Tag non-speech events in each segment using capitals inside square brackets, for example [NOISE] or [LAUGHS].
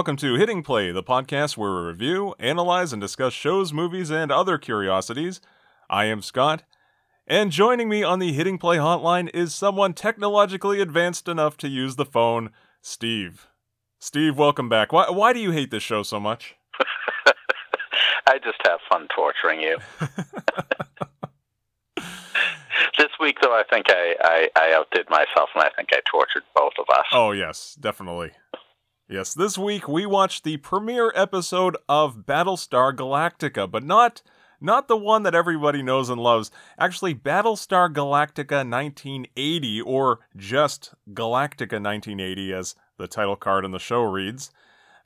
welcome to Hitting Play, the podcast where we review, analyze, and discuss shows, movies, and other curiosities. I am Scott, and joining me on the Hitting Play hotline is someone technologically advanced enough to use the phone, Steve. Steve, welcome back. Why, why do you hate this show so much? [LAUGHS] I just have fun torturing you. [LAUGHS] this week, though, I think I, I, I outdid myself, and I think I tortured both of us. Oh, yes, definitely. Yes, this week we watched the premiere episode of Battlestar Galactica, but not not the one that everybody knows and loves. Actually, Battlestar Galactica 1980 or just Galactica 1980 as the title card in the show reads.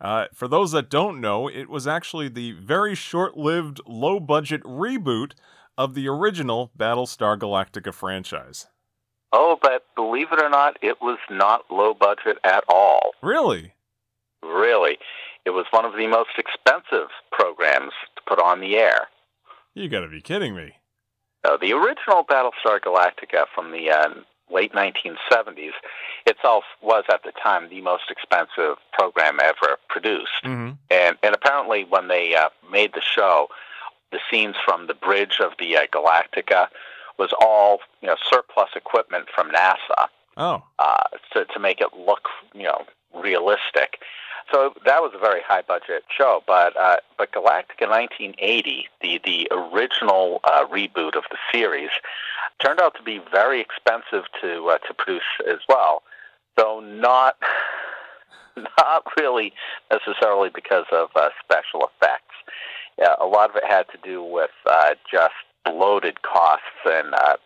Uh, for those that don't know, it was actually the very short-lived, low-budget reboot of the original Battlestar Galactica franchise. Oh, but believe it or not, it was not low budget at all. Really? Really. It was one of the most expensive programs to put on the air. You gotta be kidding me. Uh, the original Battlestar Galactica from the uh, late 1970s itself was at the time the most expensive program ever produced. Mm-hmm. And, and apparently, when they uh, made the show, the scenes from the bridge of the uh, Galactica was all you know surplus equipment from NASA Oh, uh, to to make it look you know realistic. So that was a very high budget show, but uh, but Galactica 1980, the the original uh, reboot of the series, turned out to be very expensive to uh, to produce as well. Though not [LAUGHS] not really necessarily because of uh, special effects. Yeah, a lot of it had to do with uh, just bloated costs and uh,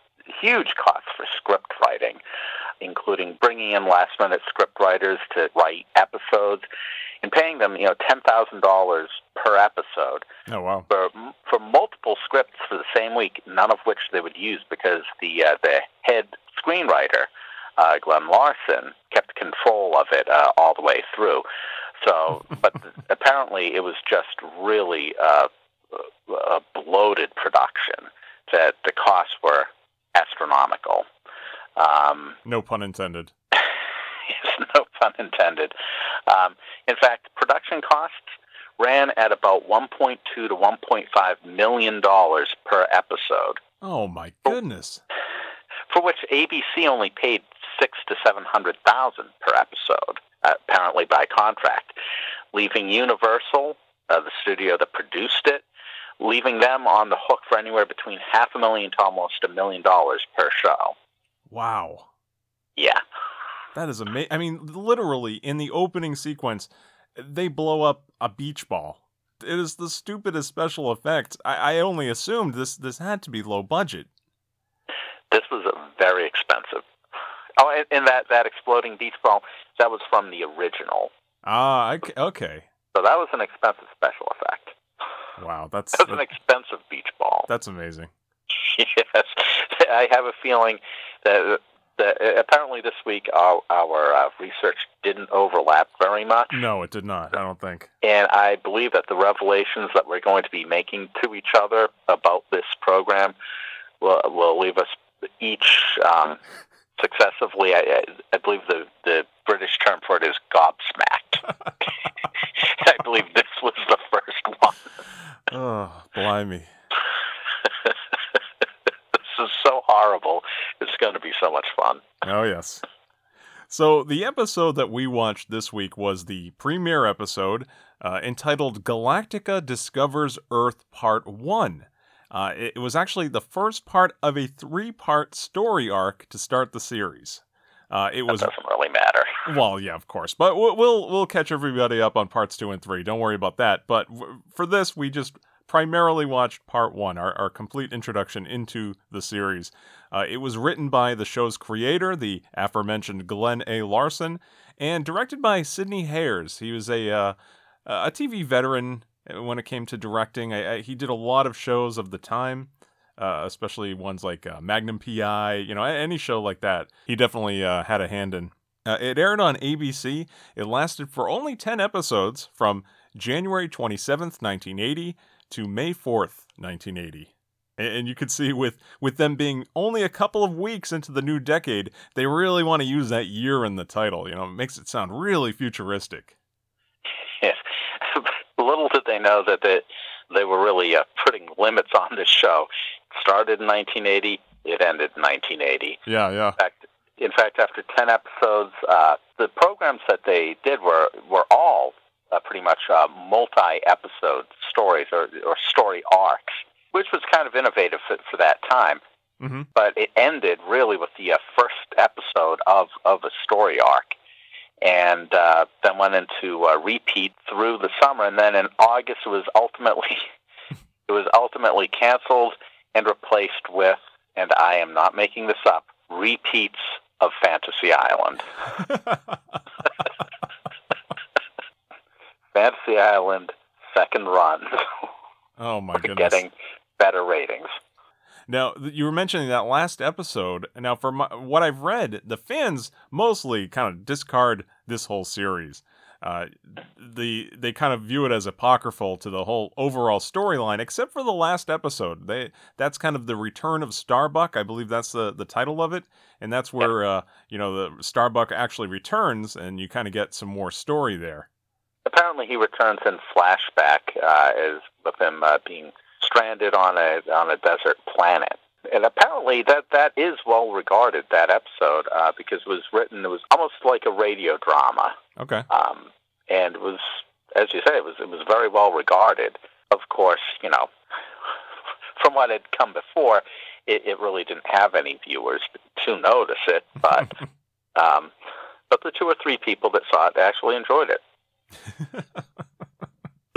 huge costs for script writing, including bringing in last minute script writers to write episodes and paying them, you know, ten thousand dollars per episode oh wow. for for multiple scripts for the same week, none of which they would use because the uh, the head screenwriter, uh, Glenn Larson, kept control of it uh, all the way through. So, [LAUGHS] but apparently it was just really uh, a bloated production that the costs were astronomical. Um, No pun intended. [LAUGHS] yes, no pun intended. Um, in fact, production costs ran at about 1.2 to 1.5 million dollars per episode, Oh my goodness. for which ABC only paid six to seven hundred thousand per episode, apparently by contract, leaving Universal, uh, the studio that produced it, leaving them on the hook for anywhere between half a million to almost a million dollars per show. Wow. Yeah. That is amazing. I mean, literally, in the opening sequence, they blow up a beach ball. It is the stupidest special effect. I, I only assumed this this had to be low budget. This was a very expensive. Oh, and, and that that exploding beach ball that was from the original. Ah, okay. okay. So that was an expensive special effect. Wow, that's That was an expensive beach ball. that's amazing. [LAUGHS] yes, I have a feeling that, that apparently this week our our uh, research didn't overlap very much, No, it did not. I don't think. and I believe that the revelations that we're going to be making to each other about this program will will leave us each um, successively. I, I, I believe the the British term for it is gobsmacked. [LAUGHS] [LAUGHS] I believe this was the first one. Oh, blimey. Is so horrible. It's going to be so much fun. Oh, yes. So, the episode that we watched this week was the premiere episode uh, entitled Galactica Discovers Earth Part 1. Uh, it, it was actually the first part of a three part story arc to start the series. Uh, it That was doesn't really matter. [LAUGHS] well, yeah, of course, but we'll we'll, we'll catch everybody up on parts two and three. Don't worry about that. But w- for this, we just primarily watched part one, our, our complete introduction into the series. Uh, it was written by the show's creator, the aforementioned Glenn A. Larson, and directed by Sidney Hayers. He was a uh, a TV veteran when it came to directing. I, I, he did a lot of shows of the time. Uh, especially ones like uh, Magnum PI, you know, any show like that, he definitely uh, had a hand in. Uh, it aired on ABC. It lasted for only 10 episodes from January 27th, 1980 to May 4th, 1980. And you could see with, with them being only a couple of weeks into the new decade, they really want to use that year in the title. You know, it makes it sound really futuristic. Yes. [LAUGHS] little did they know that they, they were really uh, putting limits on this show. It started in 1980. It ended in 1980. Yeah, yeah. In fact, in fact after 10 episodes, uh, the programs that they did were were all uh, pretty much uh, multi-episode stories or, or story arcs, which was kind of innovative for, for that time. Mm-hmm. But it ended really with the uh, first episode of, of a story arc, and uh, then went into a repeat through the summer. And then in August, it was ultimately [LAUGHS] it was ultimately canceled and replaced with, and I am not making this up, repeats of Fantasy Island. [LAUGHS] [LAUGHS] Fantasy Island second run. [LAUGHS] oh my goodness! getting better ratings. Now you were mentioning that last episode. Now, from what I've read, the fans mostly kind of discard this whole series. Uh, the they kind of view it as apocryphal to the whole overall storyline, except for the last episode. They that's kind of the return of Starbuck. I believe that's the the title of it, and that's where uh, you know the Starbuck actually returns, and you kind of get some more story there. Apparently, he returns in flashback uh, as with him uh, being stranded on a on a desert planet. And apparently that that is well regarded that episode uh, because it was written it was almost like a radio drama. Okay. Um, and it was as you say it was it was very well regarded. Of course, you know, [LAUGHS] from what had come before, it, it really didn't have any viewers to notice it, but [LAUGHS] um, but the two or three people that saw it actually enjoyed it.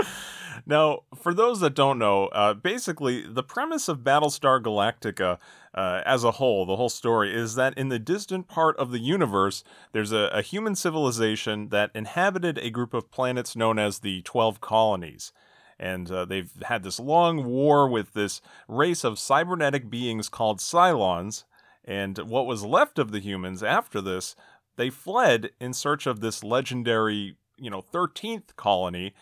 [LAUGHS] now, for those that don't know, uh, basically the premise of Battlestar Galactica uh, as a whole, the whole story, is that in the distant part of the universe, there's a, a human civilization that inhabited a group of planets known as the Twelve Colonies. And uh, they've had this long war with this race of cybernetic beings called Cylons. And what was left of the humans after this, they fled in search of this legendary, you know, 13th colony,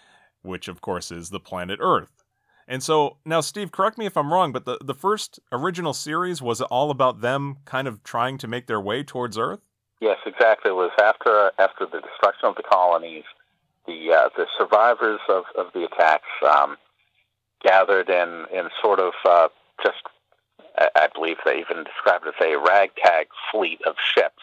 which of course is the planet Earth. And so now, Steve, correct me if I'm wrong, but the, the first original series was all about them kind of trying to make their way towards Earth? Yes, exactly. It was after after the destruction of the colonies, the uh, the survivors of, of the attacks um, gathered in in sort of uh, just I believe they even described it as a ragtag fleet of ships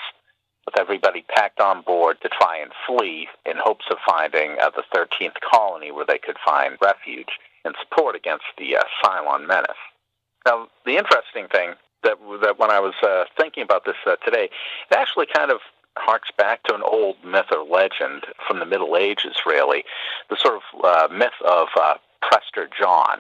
with everybody packed on board to try and flee in hopes of finding uh, the 13th colony where they could find refuge and support against the uh, Cylon menace. Now, the interesting thing that that when I was uh, thinking about this uh, today, it actually kind of harks back to an old myth or legend from the Middle Ages, really, the sort of uh, myth of uh, Prester John.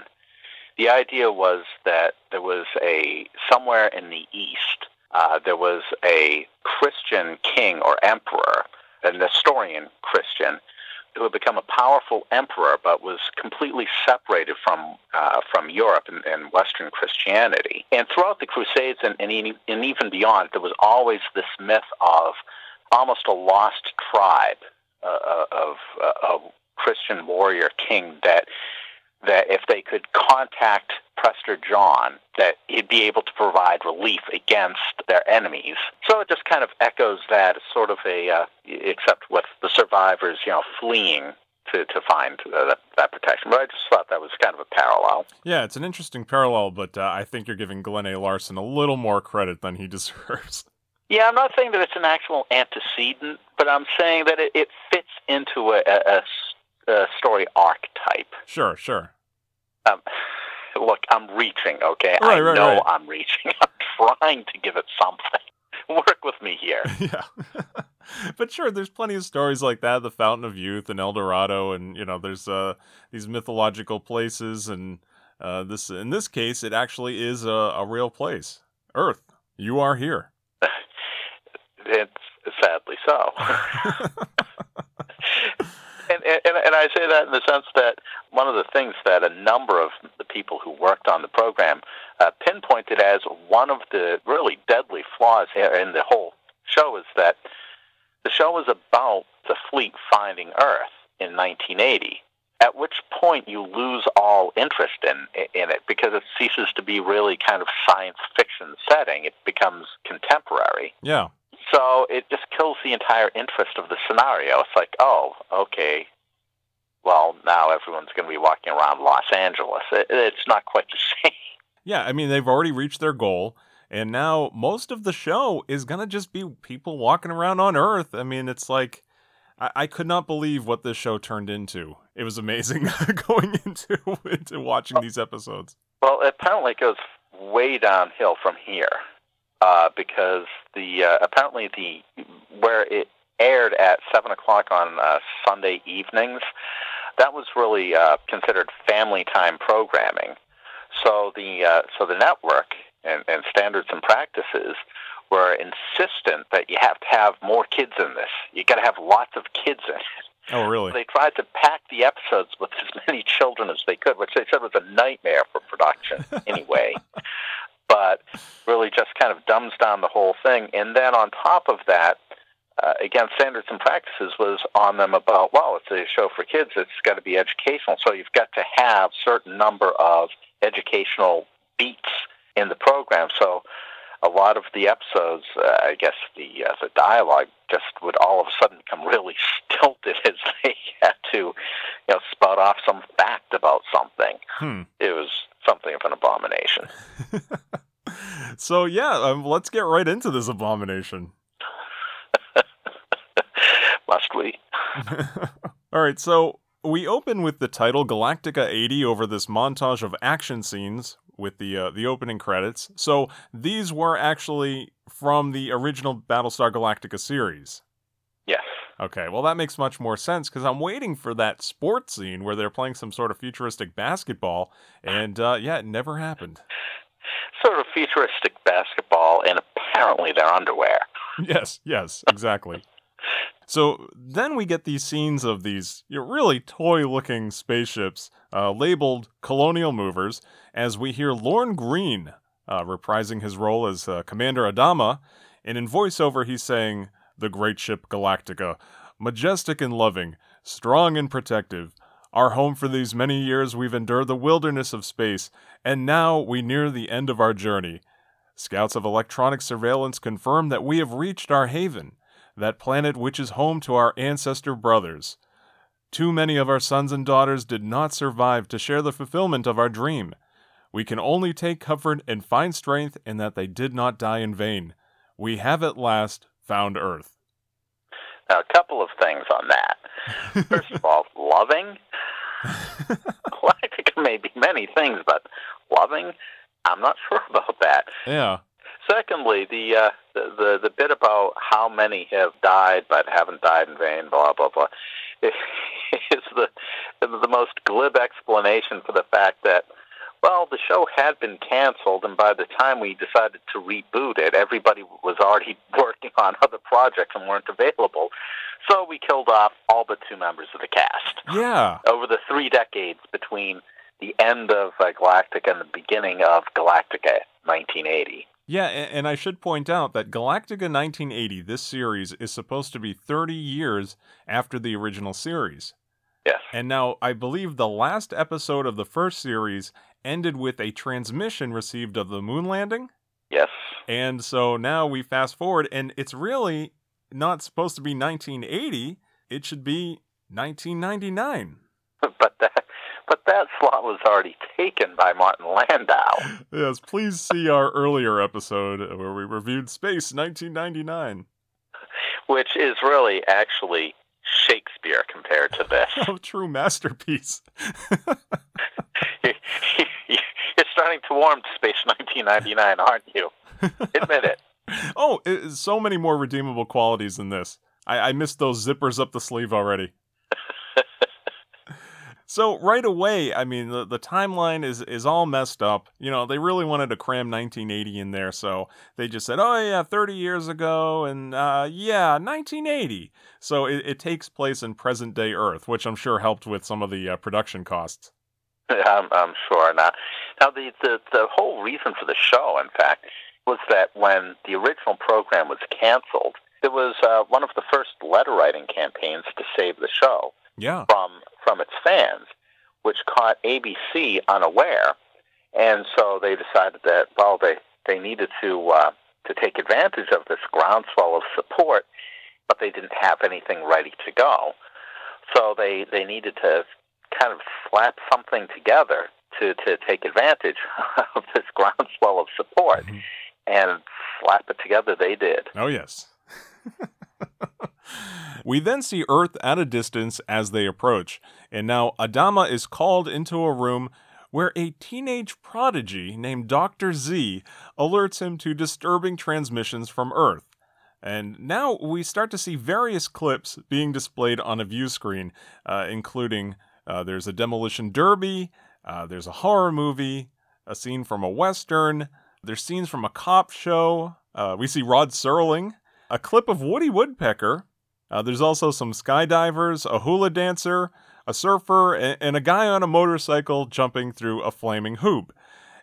The idea was that there was a somewhere in the east uh, there was a Christian king or emperor, a Nestorian Christian, who had become a powerful emperor, but was completely separated from uh, from Europe and, and, Western Christianity. And throughout the Crusades and, and, and even beyond, there was always this myth of almost a lost tribe uh, of uh, a Christian warrior king that that if they could contact Prester John, that he'd be able to provide relief against their enemies. So it just kind of echoes that sort of a, uh, except with the survivors, you know, fleeing to, to find uh, that, that, protection. But I just thought that was kind of a parallel. Yeah, it's an interesting parallel, but uh, I think you're giving Glenn A. Larson a little more credit than he [LAUGHS] deserves. Yeah, I'm not saying that it's an actual antecedent, but I'm saying that it, it fits into a, a, a story archetype. Sure, sure. Um, look, I'm reaching, okay? Right, I right, know right. I'm reaching. [LAUGHS] I'm trying to give it something. [LAUGHS] Work with me here. [LAUGHS] yeah. but sure, there's plenty of stories like that, the Fountain of Youth and El Dorado, and you know, there's uh, these mythological places, and uh, this in this case, it actually is a, a real place, Earth. You are here. it's sadly so. And, and, and I say that in the sense that one of the things that a number of the people who worked on the program uh, pinpointed as one of the really deadly flaws in the whole show is that the show was about the fleet finding Earth in 1980. At which point you lose all interest in in it because it ceases to be really kind of science fiction setting. It becomes contemporary. Yeah. So it just kills the entire interest of the scenario. It's like, oh, okay, well, now everyone's going to be walking around Los Angeles. It, it's not quite the [LAUGHS] same. Yeah, I mean, they've already reached their goal. And now most of the show is going to just be people walking around on Earth. I mean, it's like, I, I could not believe what this show turned into. It was amazing [LAUGHS] going into, into watching these episodes. Well, apparently it goes way downhill from here. Uh, because the uh, apparently the where it aired at seven o'clock on uh, Sunday evenings, that was really uh, considered family time programming. So the uh, so the network and, and standards and practices were insistent that you have to have more kids in this. You got to have lots of kids in it. Oh, really? They tried to pack the episodes with as [LAUGHS] many children as they could, which they said was a nightmare for production [LAUGHS] anyway. But really just kind of dumbs down the whole thing. And then on top of that, uh, again, standards and practices was on them about, well, it's a show for kids, it's got to be educational. So you've got to have certain number of educational beats in the program. So a lot of the episodes, uh, I guess the uh, the dialogue just would all of a sudden become really [LAUGHS] stilted as they had to, you know, spout off some fact about something. Hmm. It was something of an abomination. [LAUGHS] so yeah, um, let's get right into this abomination. [LAUGHS] Must we? [LAUGHS] all right, so we open with the title Galactica 80 over this montage of action scenes with the uh, the opening credits. So these were actually from the original Battlestar Galactica series. Okay, well that makes much more sense because I'm waiting for that sports scene where they're playing some sort of futuristic basketball, and uh, yeah, it never happened. Sort of futuristic basketball, and apparently their underwear. [LAUGHS] Yes, yes, exactly. So then we get these scenes of these you know, really toy looking spaceships uh, labeled Colonial Movers as we hear Lorne Greene uh, reprising his role as uh, Commander Adama. And in voiceover, he's saying, The great ship Galactica, majestic and loving, strong and protective. Our home for these many years, we've endured the wilderness of space, and now we near the end of our journey. Scouts of electronic surveillance confirm that we have reached our haven that planet which is home to our ancestor brothers. Too many of our sons and daughters did not survive to share the fulfillment of our dream. We can only take comfort and find strength in that they did not die in vain. We have at last found Earth. Now, a couple of things on that. [LAUGHS] First of all, loving. [LAUGHS] Galactica may be many things, but loving, I'm not sure [LAUGHS] about that. Yeah. Secondly, the, uh, the the the bit about how many have died but haven't died in vain, blah blah blah, is the the most glib explanation for the fact that well, the show had been canceled, and by the time we decided to reboot it, everybody was already [LAUGHS] working on other projects and weren't available. So we killed off all but two members of the cast. Yeah. Over the three decades between the end of uh, Galactica and the beginning of Galactica 1980. Yeah, and I should point out that Galactica 1980, this series, is supposed to be 30 years after the original series. Yes. And now I believe the last episode of the first series ended with a transmission received of the moon landing. Yes. And so now we fast forward, and it's really not supposed to be 1980. It should be 1999. But that but that slot was already taken by Martin Landau. [LAUGHS] yes, please see our earlier episode where we reviewed Space 1999. Which is really actually Shakespeare compared to this. [LAUGHS] oh, true masterpiece. [LAUGHS] You're starting to warm to Space 1999, aren't you? Admit it. [LAUGHS] oh, it, so many more redeemable qualities than this. I, I missed those zippers up the sleeve already. So right away, I mean, the, the timeline is is all messed up. You know, they really wanted to cram 1980 in there, so they just said, "Oh yeah, 30 years ago," and uh, yeah, 1980. So it, it, takes place in present day Earth, which I'm sure helped with some of the uh, production costs. [LAUGHS] I'm, I'm sure. Now, now the, the the whole reason for the show, in fact, was that when the original program was canceled, it was uh, one of the first letter writing campaigns to save the show yeah. from from its fans, which caught ABC unaware, and so they decided that well they they needed to uh, to take advantage of this groundswell of support, but they didn't have anything ready to go, so they they needed to kind of slap something together to, to take advantage [LAUGHS] of this groundswell of support. Mm-hmm. And slap it together they did. Oh, yes. [LAUGHS] we then see Earth at a distance as they approach, and now Adama is called into a room where a teenage prodigy named Dr. Z alerts him to disturbing transmissions from Earth. And now we start to see various clips being displayed on a view screen, uh, including uh, there's a demolition derby, uh, there's a horror movie, a scene from a western, there's scenes from a cop show. Uh, we see Rod Serling, a clip of Woody Woodpecker. Uh, there's also some skydivers, a hula dancer, a surfer, and, and, a guy on a motorcycle jumping through a flaming hoop.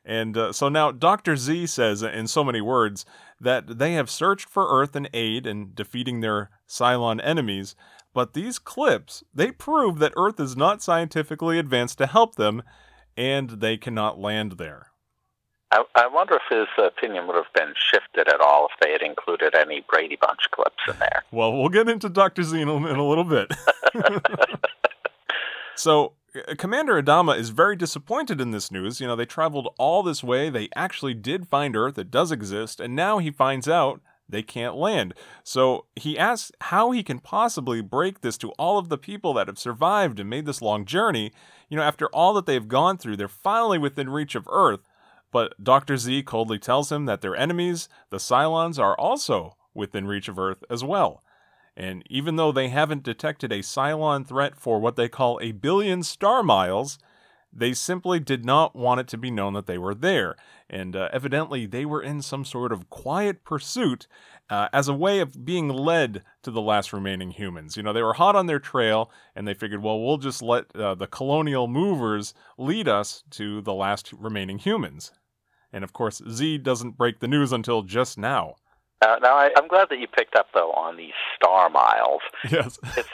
And uh, so now Dr. Z says, in so many words, that they have searched for Earth and aid in defeating their Cylon enemies, but these clips, they prove that Earth is not scientifically advanced to help them, and they cannot land there. I, I wonder if his opinion would have been shifted at all if they had included any Brady Bunch clips in there. Well, we'll get into Dr. Z in a, little bit. [LAUGHS] so, uh, Commander Adama is very disappointed in this news. You know, they traveled all this way, they actually did find Earth, it does exist, and now he finds out they can't land. So he asks how he can possibly break this to all of the people that have survived and made this long journey. You know, after all that they've gone through, they're finally within reach of Earth. But Dr. Z coldly tells him that their enemies, the Cylons, are also within reach of Earth as well. And even though they haven't detected a Cylon threat for what they call a billion star miles, they simply did not want it to be known that they were there, and uh, evidently they were in some sort of quiet pursuit uh, as a way of being led to the last remaining humans. You know, they were hot on their trail, and they figured, well, we'll just let uh, the colonial movers lead us to the last remaining humans. And of course, Z doesn't break the news until just now. Uh, now, I, am glad that you picked up though on these star miles. Yes, [LAUGHS] it's,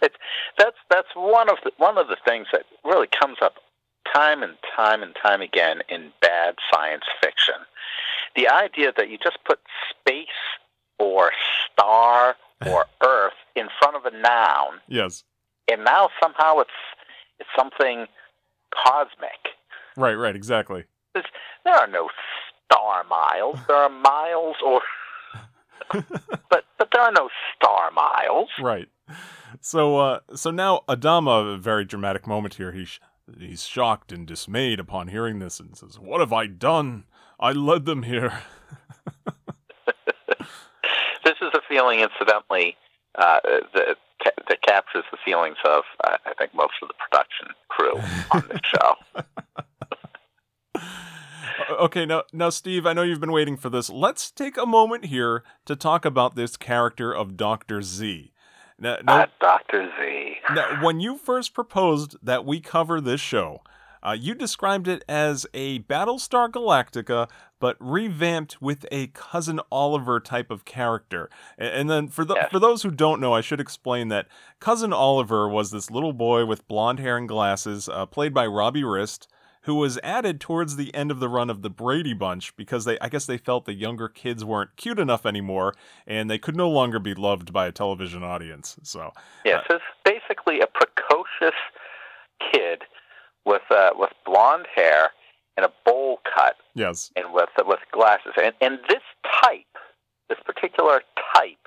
it's that's that's one of the one of the things that really comes up time and time and time again in bad science fiction. The idea that you just put space or star or [LAUGHS] Earth in front of a noun. Yes. And now somehow it's it's something cosmic. Right. Right. Exactly. There's, there are no star miles. There are miles or [LAUGHS] but but there are no star miles. Right. So uh so now Adama, a very dramatic moment here. He's he's shocked and dismayed upon hearing this and says, "What have I done? I led them here." [LAUGHS] this is a feeling, incidentally, uh, that that captures the feelings of uh, I think most of the production crew on this show. [LAUGHS] okay, now, now, Steve, I know you've been waiting for this. Let's take a moment here to talk about this character of Doctor Z. Now, now uh, Doctor Z. [LAUGHS] now, when you first proposed that we cover this show, uh, you described it as a Battlestar Galactica, but revamped with a cousin Oliver type of character. And, and then for the, yes. for those who don't know, I should explain that cousin Oliver was this little boy with blonde hair and glasses, uh, played by Robbie Rist who was added towards the end of the run of the Brady Bunch because they I guess they felt the younger kids weren't cute enough anymore and they could no longer be loved by a television audience. So Yes, uh, it's basically a precocious kid with uh, with blonde hair and a bowl cut. Yes. And with with glasses. And and this type, this particular type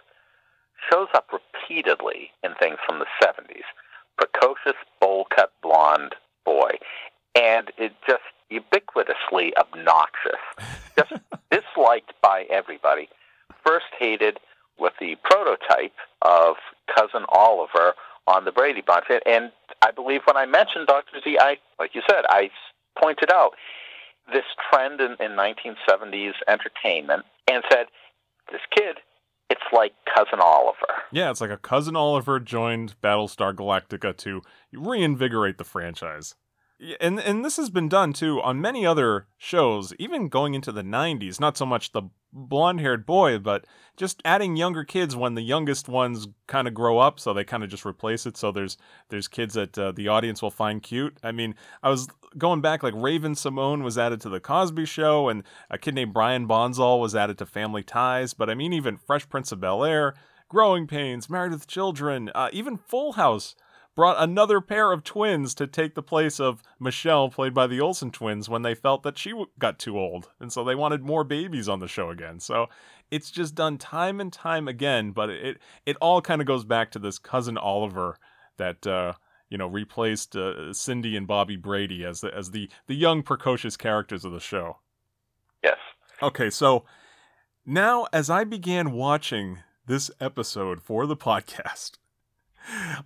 shows up repeatedly in things from the 70s. Precocious bowl cut blonde boy and it just ubiquitously obnoxious, just [LAUGHS] disliked by everybody. First hated with the prototype of cousin Oliver on the Brady Bunch, and I believe when I mentioned Doctor Z, I like you said, I pointed out this trend in, in 1970s entertainment and said, this kid it's like Cousin Oliver. Yeah, it's like a Cousin Oliver joined Battlestar Galactica to reinvigorate the franchise and and this has been done too on many other shows, even going into the 90s. Not so much the blonde-haired boy, but just adding younger kids when the youngest ones kind of grow up, so they kind of just replace it. So there's there's kids that uh, the audience will find cute. I mean, I was going back like Raven-Symoné was added to the Cosby Show, and a kid named Brian Bonsall was added to Family Ties. But I mean, even Fresh Prince of Bel Air, Growing Pains, Married with Children, uh, even Full House brought another pair of twins to take the place of Michelle, played by the Olsen twins, when they felt that she got too old. And so they wanted more babies on the show again. So it's just done time and time again, but it, it all kind of goes back to this cousin Oliver that, uh, you know, replaced uh, Cindy and Bobby Brady as the, as the, the young, precocious characters of the show. Yes. Okay, so now as I began watching this episode for the [LAUGHS] podcast,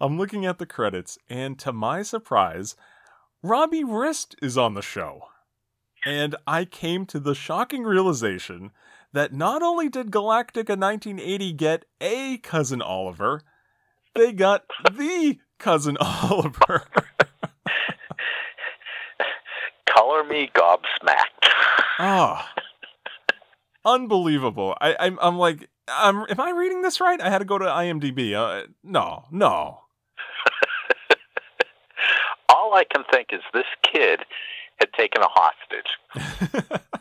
I'm looking at the credits, and to my surprise, Robbie Rist is on the show. And I came to the shocking realization that not only did Galactica 1980 get a Cousin Oliver, they got the Cousin [LAUGHS] Oliver. Color me gobsmacked. Ah. Unbelievable. I, I'm, I'm like, um, am I reading this right? I had to go to IMDb. Uh, no, no. [LAUGHS] All I can think is this kid had taken a hostage. [LAUGHS]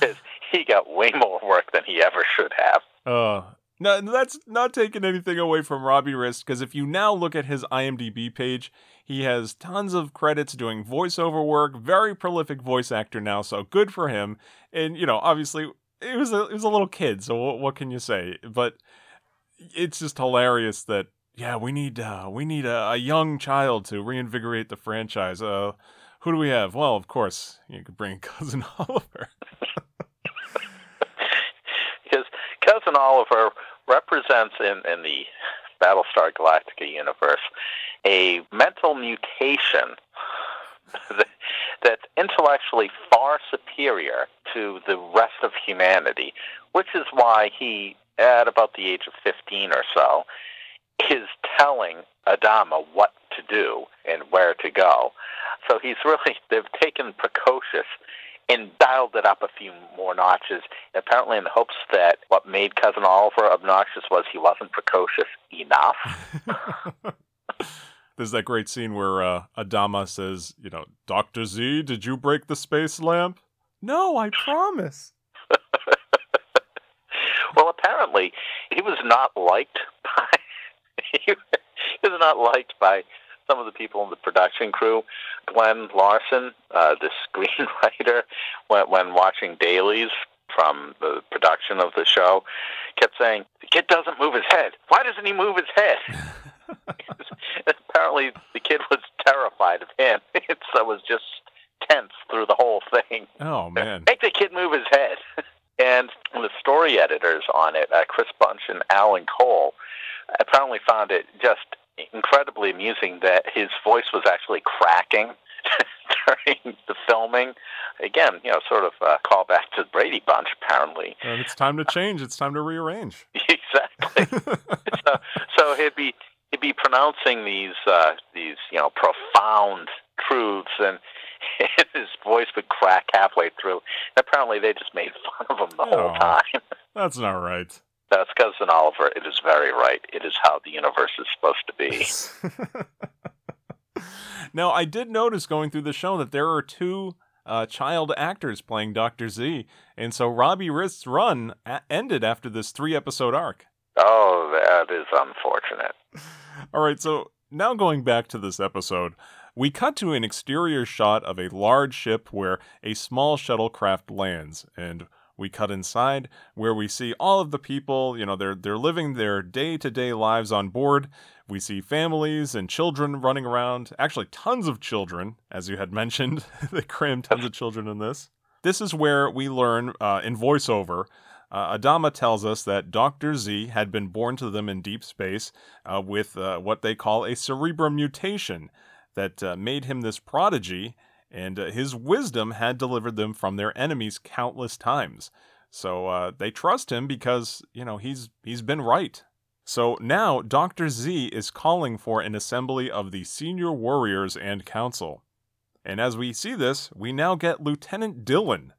Because he got way more work than he ever should have. Uh, no, that's not taking anything away from Robbie Rist, because if you now look at his IMDb page, he has tons of credits doing voiceover work, very prolific voice actor now, so good for him. And, you know, obviously, it was a, it was a little kid, so what, what can you say? But it's just hilarious that, yeah, we need, uh, we need a, a young child to reinvigorate the franchise. Uh, who do we have? Well, of course, you could bring [LAUGHS] Cousin Oliver. [LAUGHS] Because Cousin Oliver represents in, in the Battlestar Galactica universe a mental mutation [LAUGHS] that's intellectually far superior to the rest of humanity, which is why he, at about the age of 15 or so, is telling Adama what to do and where to go. So he's really, [LAUGHS] they've taken precocious and dialed it up a few more notches, apparently in the hopes that what made Cousin Oliver obnoxious was he wasn't precocious enough. [LAUGHS] [LAUGHS] There's that great scene where uh, Adama says, you know, Dr. Z, did you break the space lamp? No, I promise. [LAUGHS] well, apparently, he was not liked by [LAUGHS] he was not liked by some of the people in the production crew. Glenn Larson, uh, the [LAUGHS] screenwriter, when, when watching dailies from the production of the show, kept saying, "The kid doesn't move his head. Why doesn't he move his head?" Apparently, the kid was [LAUGHS] terrified of him, [LAUGHS] so was just tense through the whole thing. Oh [LAUGHS] man! Make the kid move his head. And the story editors on it, uh, Chris Bunch and Alan Cole, apparently found it just incredibly amusing that his voice was actually cracking during the filming. Again, you know, sort of a callback to Brady Bunch, apparently. And it's time to change. It's time to rearrange. exactly. so, so he'd be he'd be pronouncing these uh, these you know profound truths and [LAUGHS] his voice would crack halfway through. And apparently, they just made fun of him the whole Oh. time. [LAUGHS] That's not right. That's Cousin Oliver. It is very right. It is how the universe is supposed to be. [LAUGHS] now, I did notice going through the show that there are two uh, child actors playing Dr. Z, and so Robbie Rist's run a- ended after this three episode arc. Oh, that is unfortunate. [LAUGHS] All right, so now going back to this episode, we cut to an exterior shot of a large ship where a small shuttlecraft lands, and we cut inside where we see all of the people, you know, they're they're living their day-to-day lives on board. We see families and children running around, actually tons of children, as you had [LAUGHS] mentioned. they crammed tons of children in this. This is where we learn uh, in voiceover uh, Adama tells us that Dr. Z had been born to them in deep space uh, with uh, what they call a cerebrum mutation that uh, made him this prodigy, and uh, his wisdom had delivered them from their enemies countless times. So uh, they trust him because you know he's he's been right. So now Dr. Z is calling for an assembly of the senior warriors and council. And as we see this, we now get Lieutenant Dillon,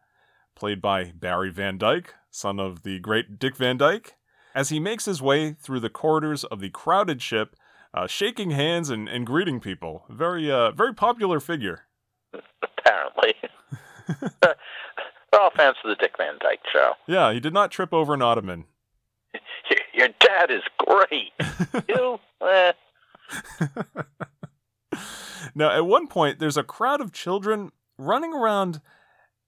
played by Barry Van Dyke, son of the great Dick Van Dyke, as he makes his way through the corridors of the crowded ship, uh, shaking hands and, and greeting people. Very, uh, very popular figure. Apparently, [LAUGHS] we're all fans of the Dick Van Dyke Show. Yeah, he did not trip over an ottoman. Here- Your dad is great. [LAUGHS] you, eh. now, at one point, there's a crowd of children running around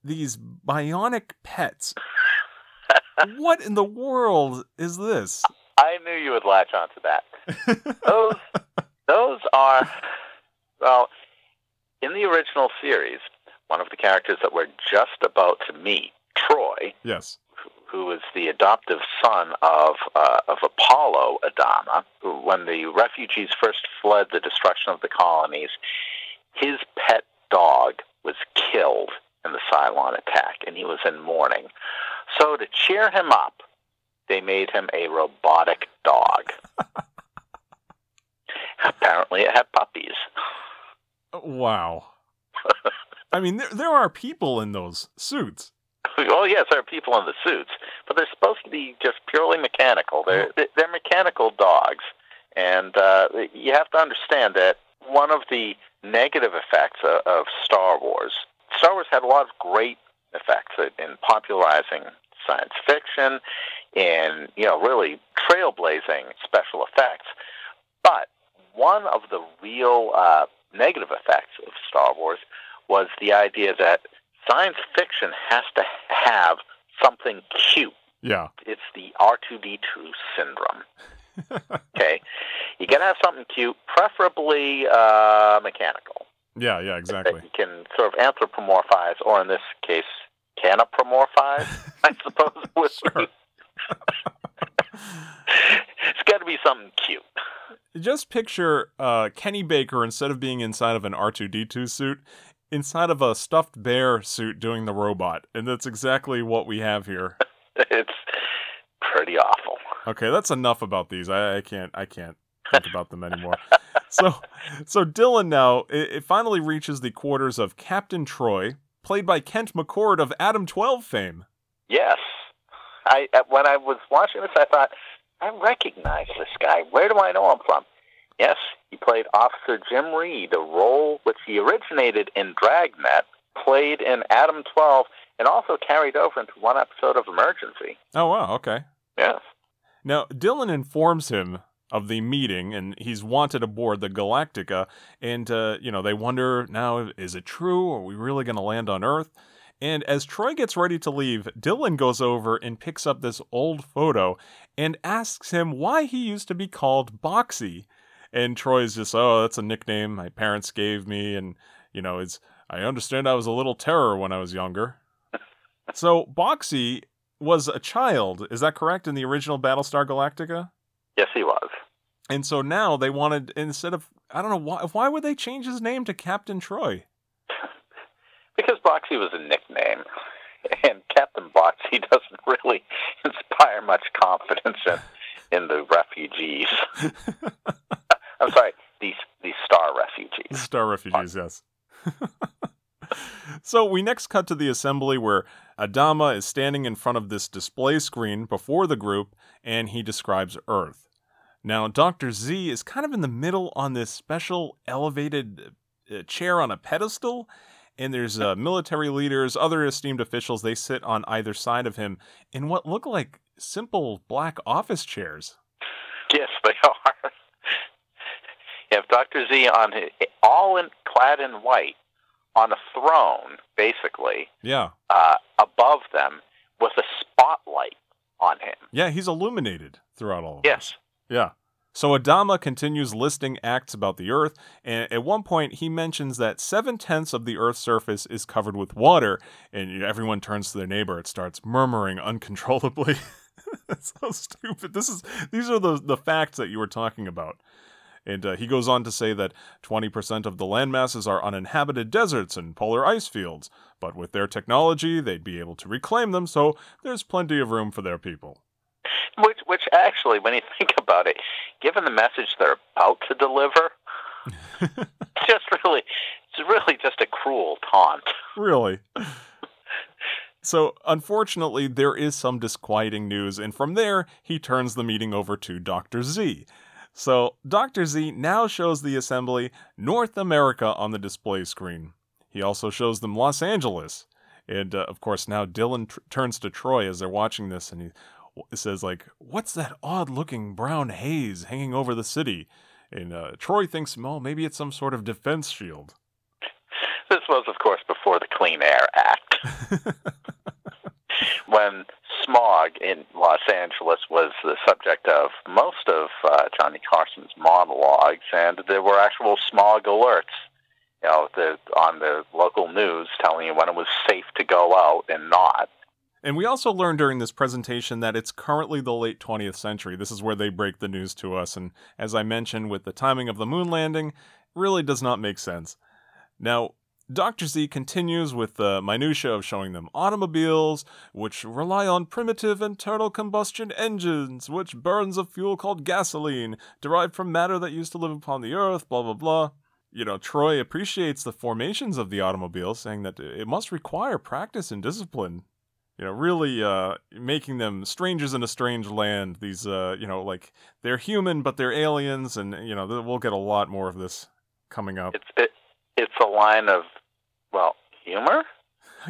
these bionic pets. What in the world is this? I knew you would latch onto that. those, those are, well, in the original series, one of the characters that we're just about to meet, Troy, yes, who is the adoptive son of uh, of Apollo Adama, who, when the refugees first fled the destruction of the colonies, his pet dog was killed in the Cylon attack, and he was in mourning. So to cheer him up, they made him a robotic dog. [LAUGHS] Apparently, it had puppies. Wow. I mean, there, there are people in those suits. Oh yes, there are people in the suits, but they're supposed to be just purely mechanical. They're they're mechanical dogs, and uh, you have to understand that one of the negative effects of, of Star Wars. Star Wars had a lot of great effects in popularizing science fiction, in you know really trailblazing special effects. But one of the real uh, negative effects of Star Wars was the idea that science fiction has to have something cute. Yeah. It's the R2D2 syndrome. [LAUGHS] okay. You got to have something cute, preferably uh, mechanical. Yeah, yeah, exactly. That you can sort of anthropomorphize, or in this case, canopomorphize, I [LAUGHS] suppose would sure. [LAUGHS] it's got to be something cute. Just picture uh, Kenny Baker instead of being inside of an R2D2 suit, inside of a stuffed bear suit doing the robot, and that's exactly what we have here. [LAUGHS] it's pretty awful. Okay, that's enough about these. I, I can't. I can't think about them anymore. so, so Dillon now it, it, finally reaches the quarters of Captain Troy, played by Kent McCord of Adam Twelve fame. Yes, I uh, when I was watching this, I thought I recognize this guy. Where do I know him from? Yes, he played Officer Jim Reed, a role which he originated in Dragnet, played in Adam 12, and also carried over into one episode of Emergency. Oh, wow, okay. Yes. Now, Dillon informs him of the meeting, and he's wanted aboard the Galactica, and, uh, you know, they wonder now, is it true? Are we really going to land on Earth? And as Troy gets ready to leave, Dillon goes over and picks up this old photo and asks him why he used to be called Boxy. And Troy's just, oh, that's a nickname my parents gave me. And, you know, it's, I understand I was a little terror when I was younger. [LAUGHS] so Boxy was a child. Is that correct in the original Battlestar Galactica? Yes, he was. And so now they wanted, instead of, I don't know, why, why would they change his name to Captain Troy? [LAUGHS] because Boxy was a nickname. And Captain Boxy [LAUGHS] doesn't really [LAUGHS] inspire much confidence in, in the refugees. I'm sorry, these these star refugees. Star refugees, yes. so we next cut to the assembly where Adama is standing in front of this display screen before the group and he describes Earth. Now, Dr. Z is kind of in the middle on this special elevated uh, chair on a pedestal, and there's uh, military leaders, other esteemed officials. They sit on either side of him in what look like simple black office chairs. Yes, [LAUGHS] they are. You have Dr. Z on his, all in clad in white on a throne, basically. Yeah. Uh, above them with a spotlight on him. Yeah, he's illuminated throughout all of yes. this. Yeah. So Adama continues listing acts about the Earth, and at one point he mentions that seven tenths of the Earth's surface is covered with water, and everyone turns to their neighbor. It starts murmuring uncontrollably. [LAUGHS] That's so stupid. This is these are the the facts that you were talking about. And uh, he goes on to say that 20% of the land masses are uninhabited deserts and polar ice fields, but with their technology, they'd be able to reclaim them, so there's plenty of room for their people. Which, which actually, when you [LAUGHS] think about it, given the message they're about to deliver, it's [LAUGHS] just really, it's really just a cruel taunt. Really. [LAUGHS] So, unfortunately, there is some disquieting news, and from there, he turns the meeting over to Dr. Z. So, Dr. Z now shows the assembly North America on the display screen. He also shows them Los Angeles. And, uh, of course, now Dillon tr- turns to Troy as they're watching this, and he, says like, "What's that odd-looking brown haze hanging over the city?" And uh, Troy thinks, "Well, maybe it's some sort of defense shield." This was, of course, before the Clean Air Act. [LAUGHS] when smog in Los Angeles was the subject of most of uh, Johnny Carson's monologues, and there were actual smog alerts, you know, the, on the local news telling you when it was safe to go out and not. And we also learned during this presentation that it's currently the late 20th century. This is where they break the news to us. And as I mentioned, with the timing of the moon landing, really does not make sense. Now, Dr. Z continues with the minutiae of showing them automobiles, which rely on primitive internal combustion engines, which burns a fuel called gasoline, derived from matter that used to live upon the earth, blah, blah, blah. You know, Troy appreciates the formations of the automobile, saying that it must require practice and discipline. You know, really uh, making them strangers in a strange land. These, uh, you know, like they're human, but they're aliens, and, you know, we'll get a lot more of this coming up. It's, it, it's a line of, well, humor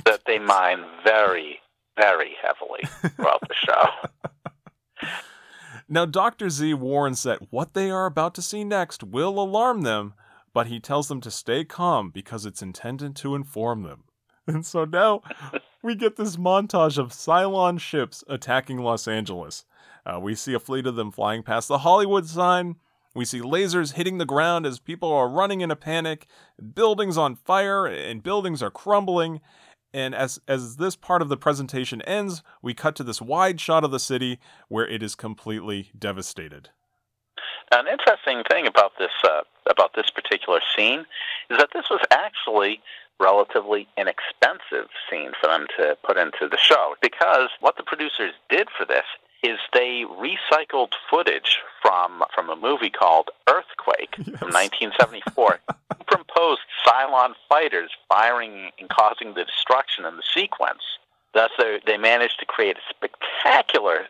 that they mine very, very heavily throughout the show. [LAUGHS] Now, Dr. Z warns that what they are about to see next will alarm them, but he tells them to stay calm because it's intended to inform them. [LAUGHS] And so now we get this montage of Cylon ships attacking Los Angeles. Uh, we see a fleet of them flying past the Hollywood sign. We see lasers hitting the ground as people are running in a panic, buildings on fire, and buildings are crumbling. And as, as this part of the presentation ends, we cut to this wide shot of the city where it is completely devastated. An interesting thing about this uh, about this particular scene is that this was actually relatively inexpensive scene for them to put into the show because what the producers did for this is they recycled footage from from a movie called Earthquake yes. [LAUGHS] from 1974. Superimposed [LAUGHS] Cylon fighters firing and causing the destruction in the sequence. Thus, they, they managed to create a spectacular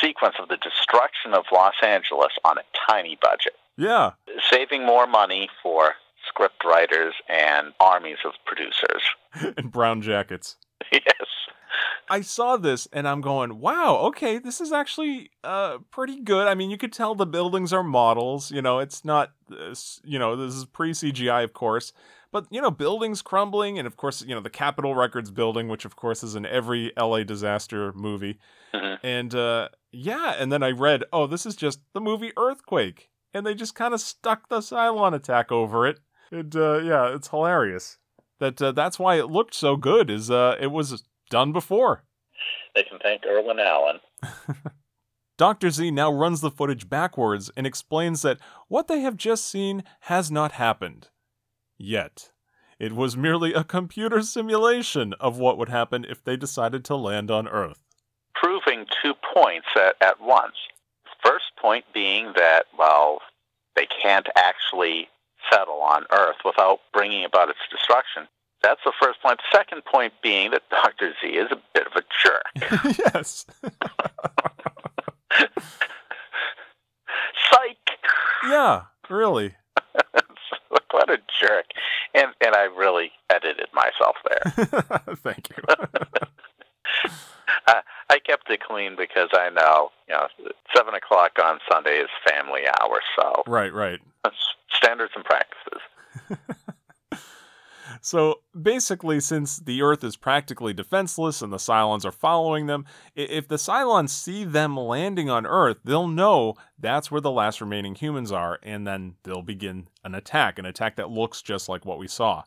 sequence of the destruction of Los Angeles on a tiny budget. Yeah. Saving more money for script writers and armies of producers. [LAUGHS] and brown jackets. yes. I saw this and I'm going, wow, okay, this is actually uh, pretty good. I mean, you could tell the buildings are models. You know, it's not, this, you know, this is pre CGI, of course. But, you know, buildings crumbling, and of course, you know, the Capitol Records building, which of course is in every LA disaster movie. Mm-hmm. And uh, yeah, and then I read, oh, this is just the movie Earthquake. And they just kind of stuck the Cylon attack over it. And uh, yeah, it's hilarious. That uh, that's why it looked so good. Is uh, it was done before. They can thank Irwin Allen. [LAUGHS] Dr. Z now runs the footage backwards and explains that what they have just seen has not happened. Yet. It was merely a computer simulation of what would happen if they decided to land on Earth. Proving two points at, at once. First point being that, well, they can't actually settle on Earth without bringing about its destruction. That's the first point. Second point being that Dr. Z is a bit of a jerk. [LAUGHS] yes. [LAUGHS] Psych. Yeah, really. [LAUGHS] what a jerk. And and I really edited myself there. Thank you. [LAUGHS] I kept it clean because I know, you know, seven o'clock on Sunday is family hour, so right, right. Standards and practices. [LAUGHS] So basically, since the Earth is practically defenseless and the Cylons are following them, if the Cylons see them landing on Earth, they'll know that's where the last remaining humans are, and then they'll begin an attack, an attack that looks just like what we saw.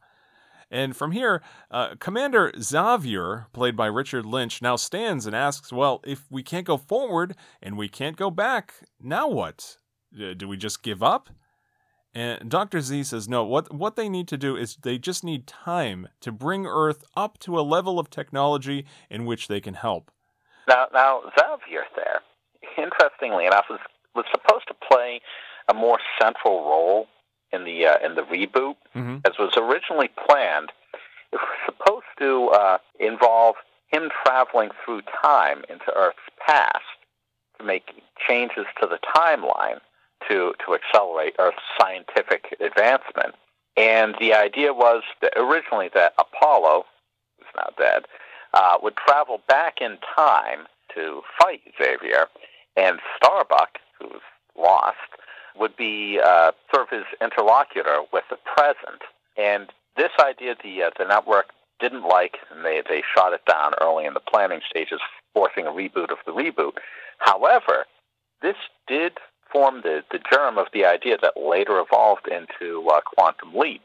And from here, uh, Commander Xavier, played by Richard Lynch, now stands and asks, Well, if we can't go forward and we can't go back, now what? Do we just give up? And Dr. Z says no, what what they need to do is they just need time to bring Earth up to a level of technology in which they can help. Now now Xavier there, interestingly enough, was was supposed to play a more central role in the uh, in the reboot mm-hmm. as was originally planned. It was supposed to uh, involve him traveling through time into Earth's past to make changes to the timeline to, to accelerate Earth's scientific advancement. And the idea was that originally that Apollo, who's now dead, uh, would travel back in time to fight Xavier, and Starbuck, who was lost, would be uh, sort of his interlocutor with the present. And this idea, the uh, the network didn't like, and they they shot it down early in the planning stages, forcing a reboot of the reboot. However, this did form the, the germ of the idea that later evolved into uh, Quantum Leap,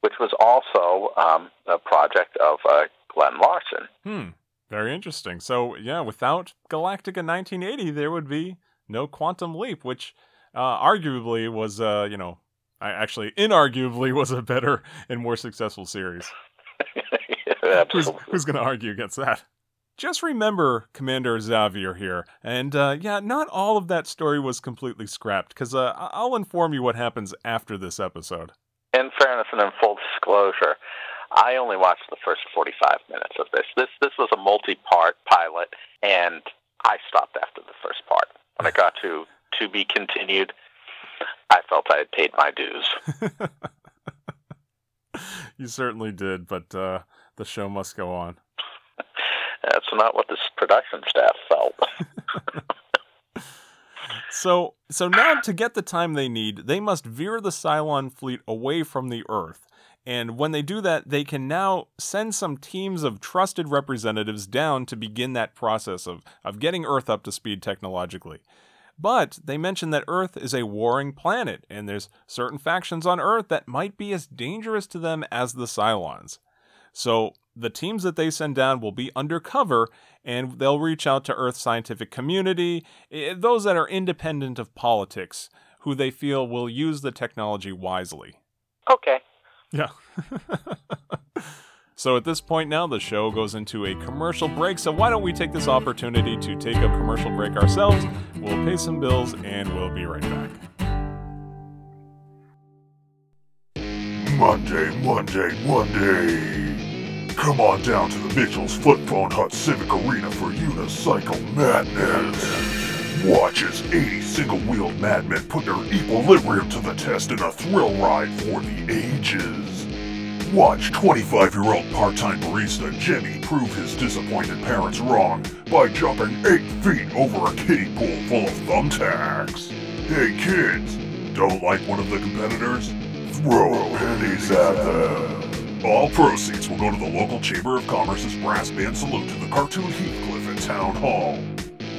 which was also um, a project of uh, Glen Larson. Hmm. Very interesting. So, yeah, without Galactica 1980, there would be no Quantum Leap, which uh, arguably was, uh, you know, I actually, inarguably was a better and more successful series. [LAUGHS] yeah, who's who's going to argue against that? Just remember Commander Xavier here. And uh, yeah, not all of that story was completely scrapped, because uh, I'll inform you what happens after this episode. In fairness and in full disclosure, I only watched the first 45 minutes of this. This this was a multi-part pilot, and I stopped after the first part. When I got to to be continued, I felt I had paid my dues. [LAUGHS] you certainly did, but uh, the show must go on. That's not what this production staff felt. [LAUGHS] so, so now to get the time they need, they must veer the Cylon fleet away from the Earth. And when they do that, they can now send some teams of trusted representatives down to begin that process of, of getting Earth up to speed technologically. But they mention that Earth is a warring planet, and there's certain factions on Earth that might be as dangerous to them as the Cylons. So the teams that they send down will be undercover and they'll reach out to Earth's scientific community, eh, those that are independent of politics, who they feel will use the technology wisely. Okay. Yeah. [LAUGHS] so at this point now, the show goes into a commercial break. So why don't we take this opportunity to take a commercial break ourselves? We'll pay some bills and we'll be right back. Monday, Monday, Monday. Come on down to the Mitchell's Flip Phone Hut Civic Arena for unicycle madness. Watch as 80 single-wheeled madmen put their equilibrium to the test in a thrill ride for the ages. Watch 25-year-old part-time barista Jimmy prove his disappointed parents wrong by jumping 8 feet over a kiddie pool full of thumbtacks. Hey kids, don't like one of the competitors? Throw pennies at them. All proceeds will go to the local Chamber of Commerce's brass band salute to the cartoon Heathcliff at Town Hall.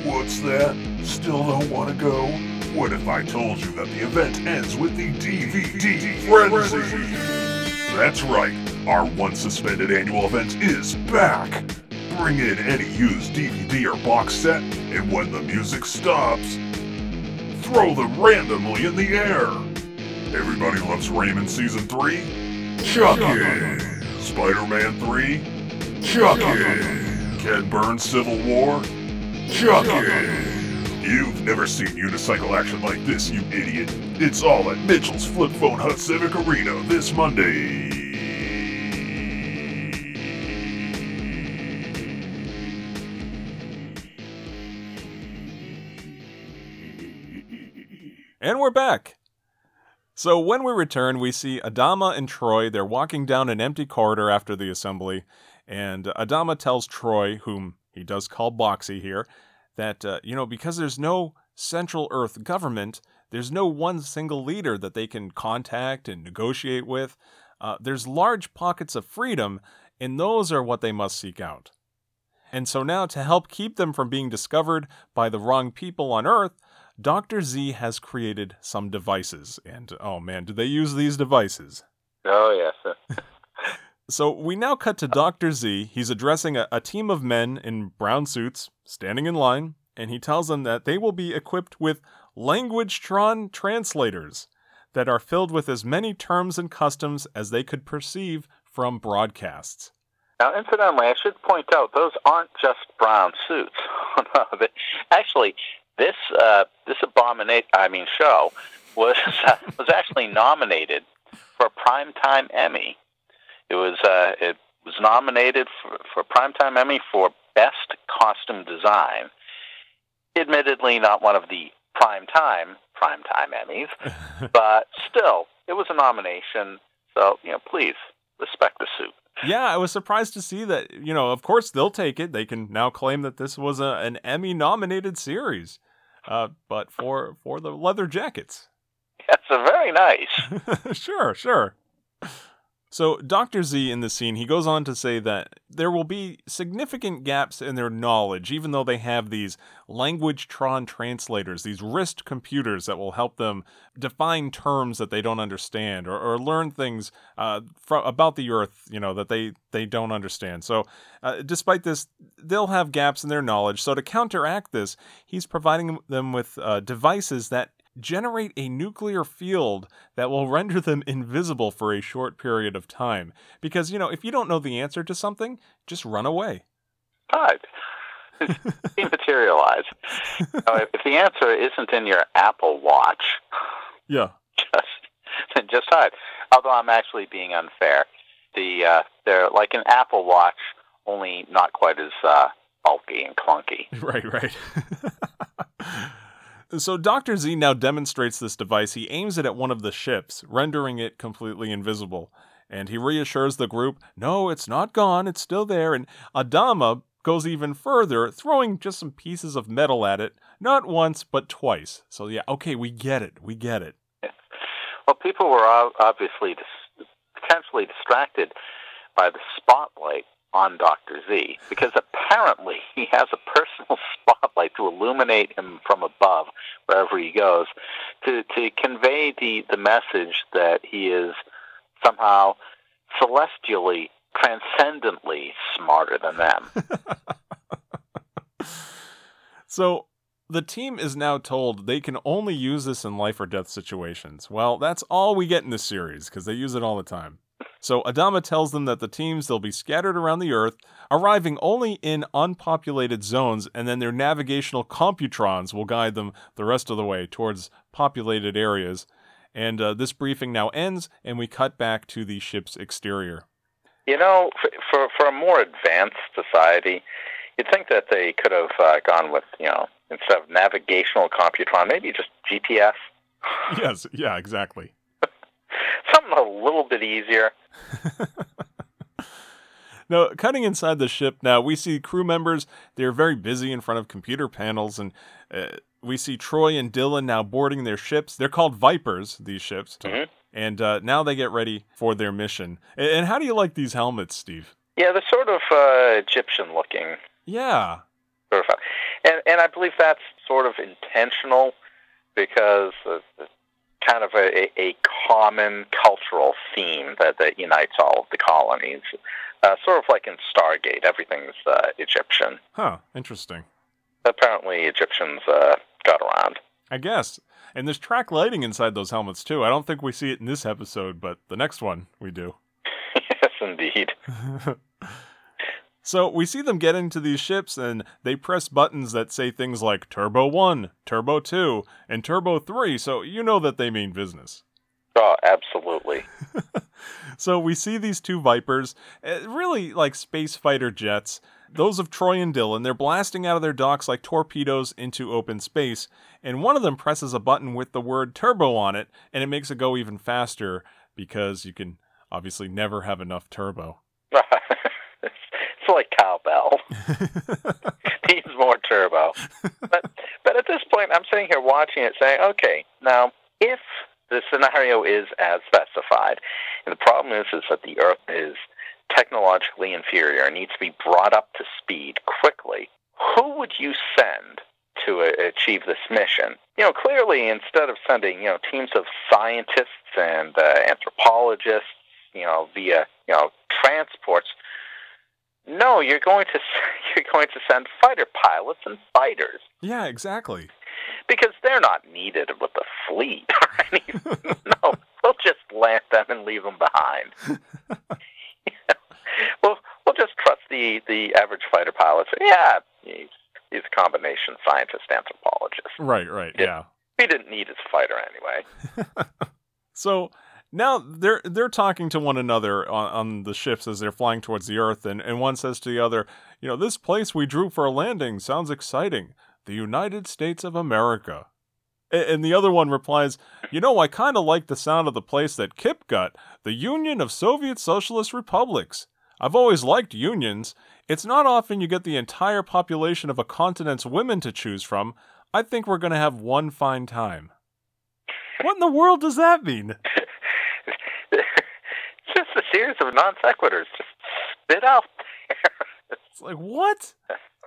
What's that? Still don't want to go? What if I told you that the event ends with the DVD Frenzy? That's right, our once suspended annual event is back. Bring in any used DVD or box set, and when the music stops, throw them randomly in the air. Everybody loves Raymond Season 3? Chucky! Spider-Man 3? Chucky! Ken Burns Civil War? Chucky! You've never seen unicycle action like this, you idiot. It's all at Mitchell's Flip Phone Hut Civic Arena this Monday. And we're back. So when we return, we see Adama and Troy. They're walking down an empty corridor after the assembly, and Adama tells Troy, whom he does call Boxy here, that, uh, you know, because there's no Central Earth government, there's no one single leader that they can contact and negotiate with. Uh, there's large pockets of freedom, and those are what they must seek out. And so now, to help keep them from being discovered by the wrong people on Earth, Dr. Z has created some devices. And oh man, do they use these devices? Oh, yes. [LAUGHS] so we now cut to Dr. Z. He's addressing a, a team of men in brown suits standing in line, and he tells them that they will be equipped with language-tron translators that are filled with as many terms and customs as they could perceive from broadcasts. Now, incidentally, I should point out those aren't just brown suits. [LAUGHS] actually, this uh, this abomination, I mean, show was [LAUGHS] was actually nominated for a primetime Emmy. It was uh, it was nominated for, for a primetime Emmy for best costume design. Admittedly, not one of the primetime primetime Emmys, [LAUGHS] but still, it was a nomination. So you know, please respect the suit. Yeah, I was surprised to see that. You know, of course they'll take it. They can now claim that this was a, an Emmy-nominated series, uh, but for for the Leather Jackets. That's a very nice. [LAUGHS] sure, sure. So, Dr. Z in the scene, he goes on to say that there will be significant gaps in their knowledge, even though they have these language Tron translators, these wrist computers that will help them define terms that they don't understand or, or learn things uh, about the Earth, you know, that they, they don't understand. So, uh, despite this, they'll have gaps in their knowledge. So, to counteract this, he's providing them with uh, devices that generate a nuclear field that will render them invisible for a short period of time. Because, you know, if you don't know the answer to something, just run away. God. Dematerialize. [LAUGHS] if the answer isn't in your Apple Watch, yeah, just just hide. Although I'm actually being unfair. The uh, they're like an Apple Watch, only not quite as uh, bulky and clunky. [LAUGHS] Right, right. [LAUGHS] So Dr. Z now demonstrates this device. He aims it at one of the ships, rendering it completely invisible. And he reassures the group, no, it's not gone, it's still there. And Adama goes even further, throwing just some pieces of metal at it, not once, but twice. So yeah, okay, we get it, we get it. Well, people were obviously potentially distracted by the spotlight on Dr. Z because apparently he has a personal [LAUGHS] spotlight to illuminate him from above wherever he goes to, to convey the, the message that he is somehow celestially, transcendently smarter than them. [LAUGHS] so the team is now told they can only use this in life or death situations. Well, that's all we get in this series because they use it all the time. So Adama tells them that the teams they'll be scattered around the Earth, arriving only in unpopulated zones, and then their navigational computrons will guide them the rest of the way towards populated areas. And uh, this briefing now ends, and we cut back to the ship's exterior. You know, for for a more advanced society, you'd think that they could have uh, gone with you know instead of navigational computron, maybe just GPS. [LAUGHS] yes, yeah, exactly [LAUGHS] something a little bit easier. [LAUGHS] now, cutting inside the ship now, we see crew members. They're very busy in front of computer panels, and uh, we see Troy and Dillon now boarding their ships. They're called Vipers, these ships. Mm-hmm. And uh, now they get ready for their mission. And how do you like these helmets, Steve? Yeah, they're sort of uh, Egyptian looking. Yeah. Sort of, and and I believe that's sort of intentional because kind of a, a common cultural theme that, that unites all of the colonies. Uh, sort of like in Stargate, everything's uh, Egyptian. Huh, interesting. Apparently, Egyptians uh, got around. I guess. And there's track lighting inside those helmets, too. I don't think we see it in this episode, but the next one we do. [LAUGHS] yes, indeed. [LAUGHS] So we see them get into these ships and they press buttons that say things like Turbo 1, Turbo 2, and Turbo 3, so you know that they mean business. Oh, absolutely. [LAUGHS] so we see these two Vipers, eh, really like space fighter jets. Those of Troy and Dillon, they're blasting out of their docks like torpedoes into open space, and one of them presses a button with the word turbo on it, and it makes it go even faster because you can obviously never have enough turbo. [LAUGHS] [LAUGHS] Needs more turbo. But but at this point, I'm sitting here watching it, saying, okay, now if the scenario is as specified, and the problem is is that the Earth is technologically inferior and needs to be brought up to speed quickly, who would you send to uh, achieve this mission? You know, clearly, instead of sending you know teams of scientists and uh, anthropologists, you know, via you know transports no, you're going to [LAUGHS] you're going to send fighter pilots and fighters. Yeah, exactly. Because they're not needed with the fleet [LAUGHS] or anything. [LAUGHS] no, we'll just land them and leave them behind. yeah. We'll we'll just trust the the average fighter pilot. Yeah, he's he's a combination scientist anthropologist. Right, right, yeah. He didn't need his fighter anyway. so now they're they're talking to one another on, on, the ships as they're flying towards the Earth, and, and one says to the other, "You know, this place we drew for a landing sounds exciting. The United States of America." And, and the other one replies, "You know, I kind of like the sound of the place that Kip got, the Union of Soviet Socialist Republics. I've always liked unions. It's not often you get the entire population of a continent's women to choose from. I think we're going to have one fine time. What in the world does that mean? Just a series of non sequiturs. Just spit out there. It's like, what?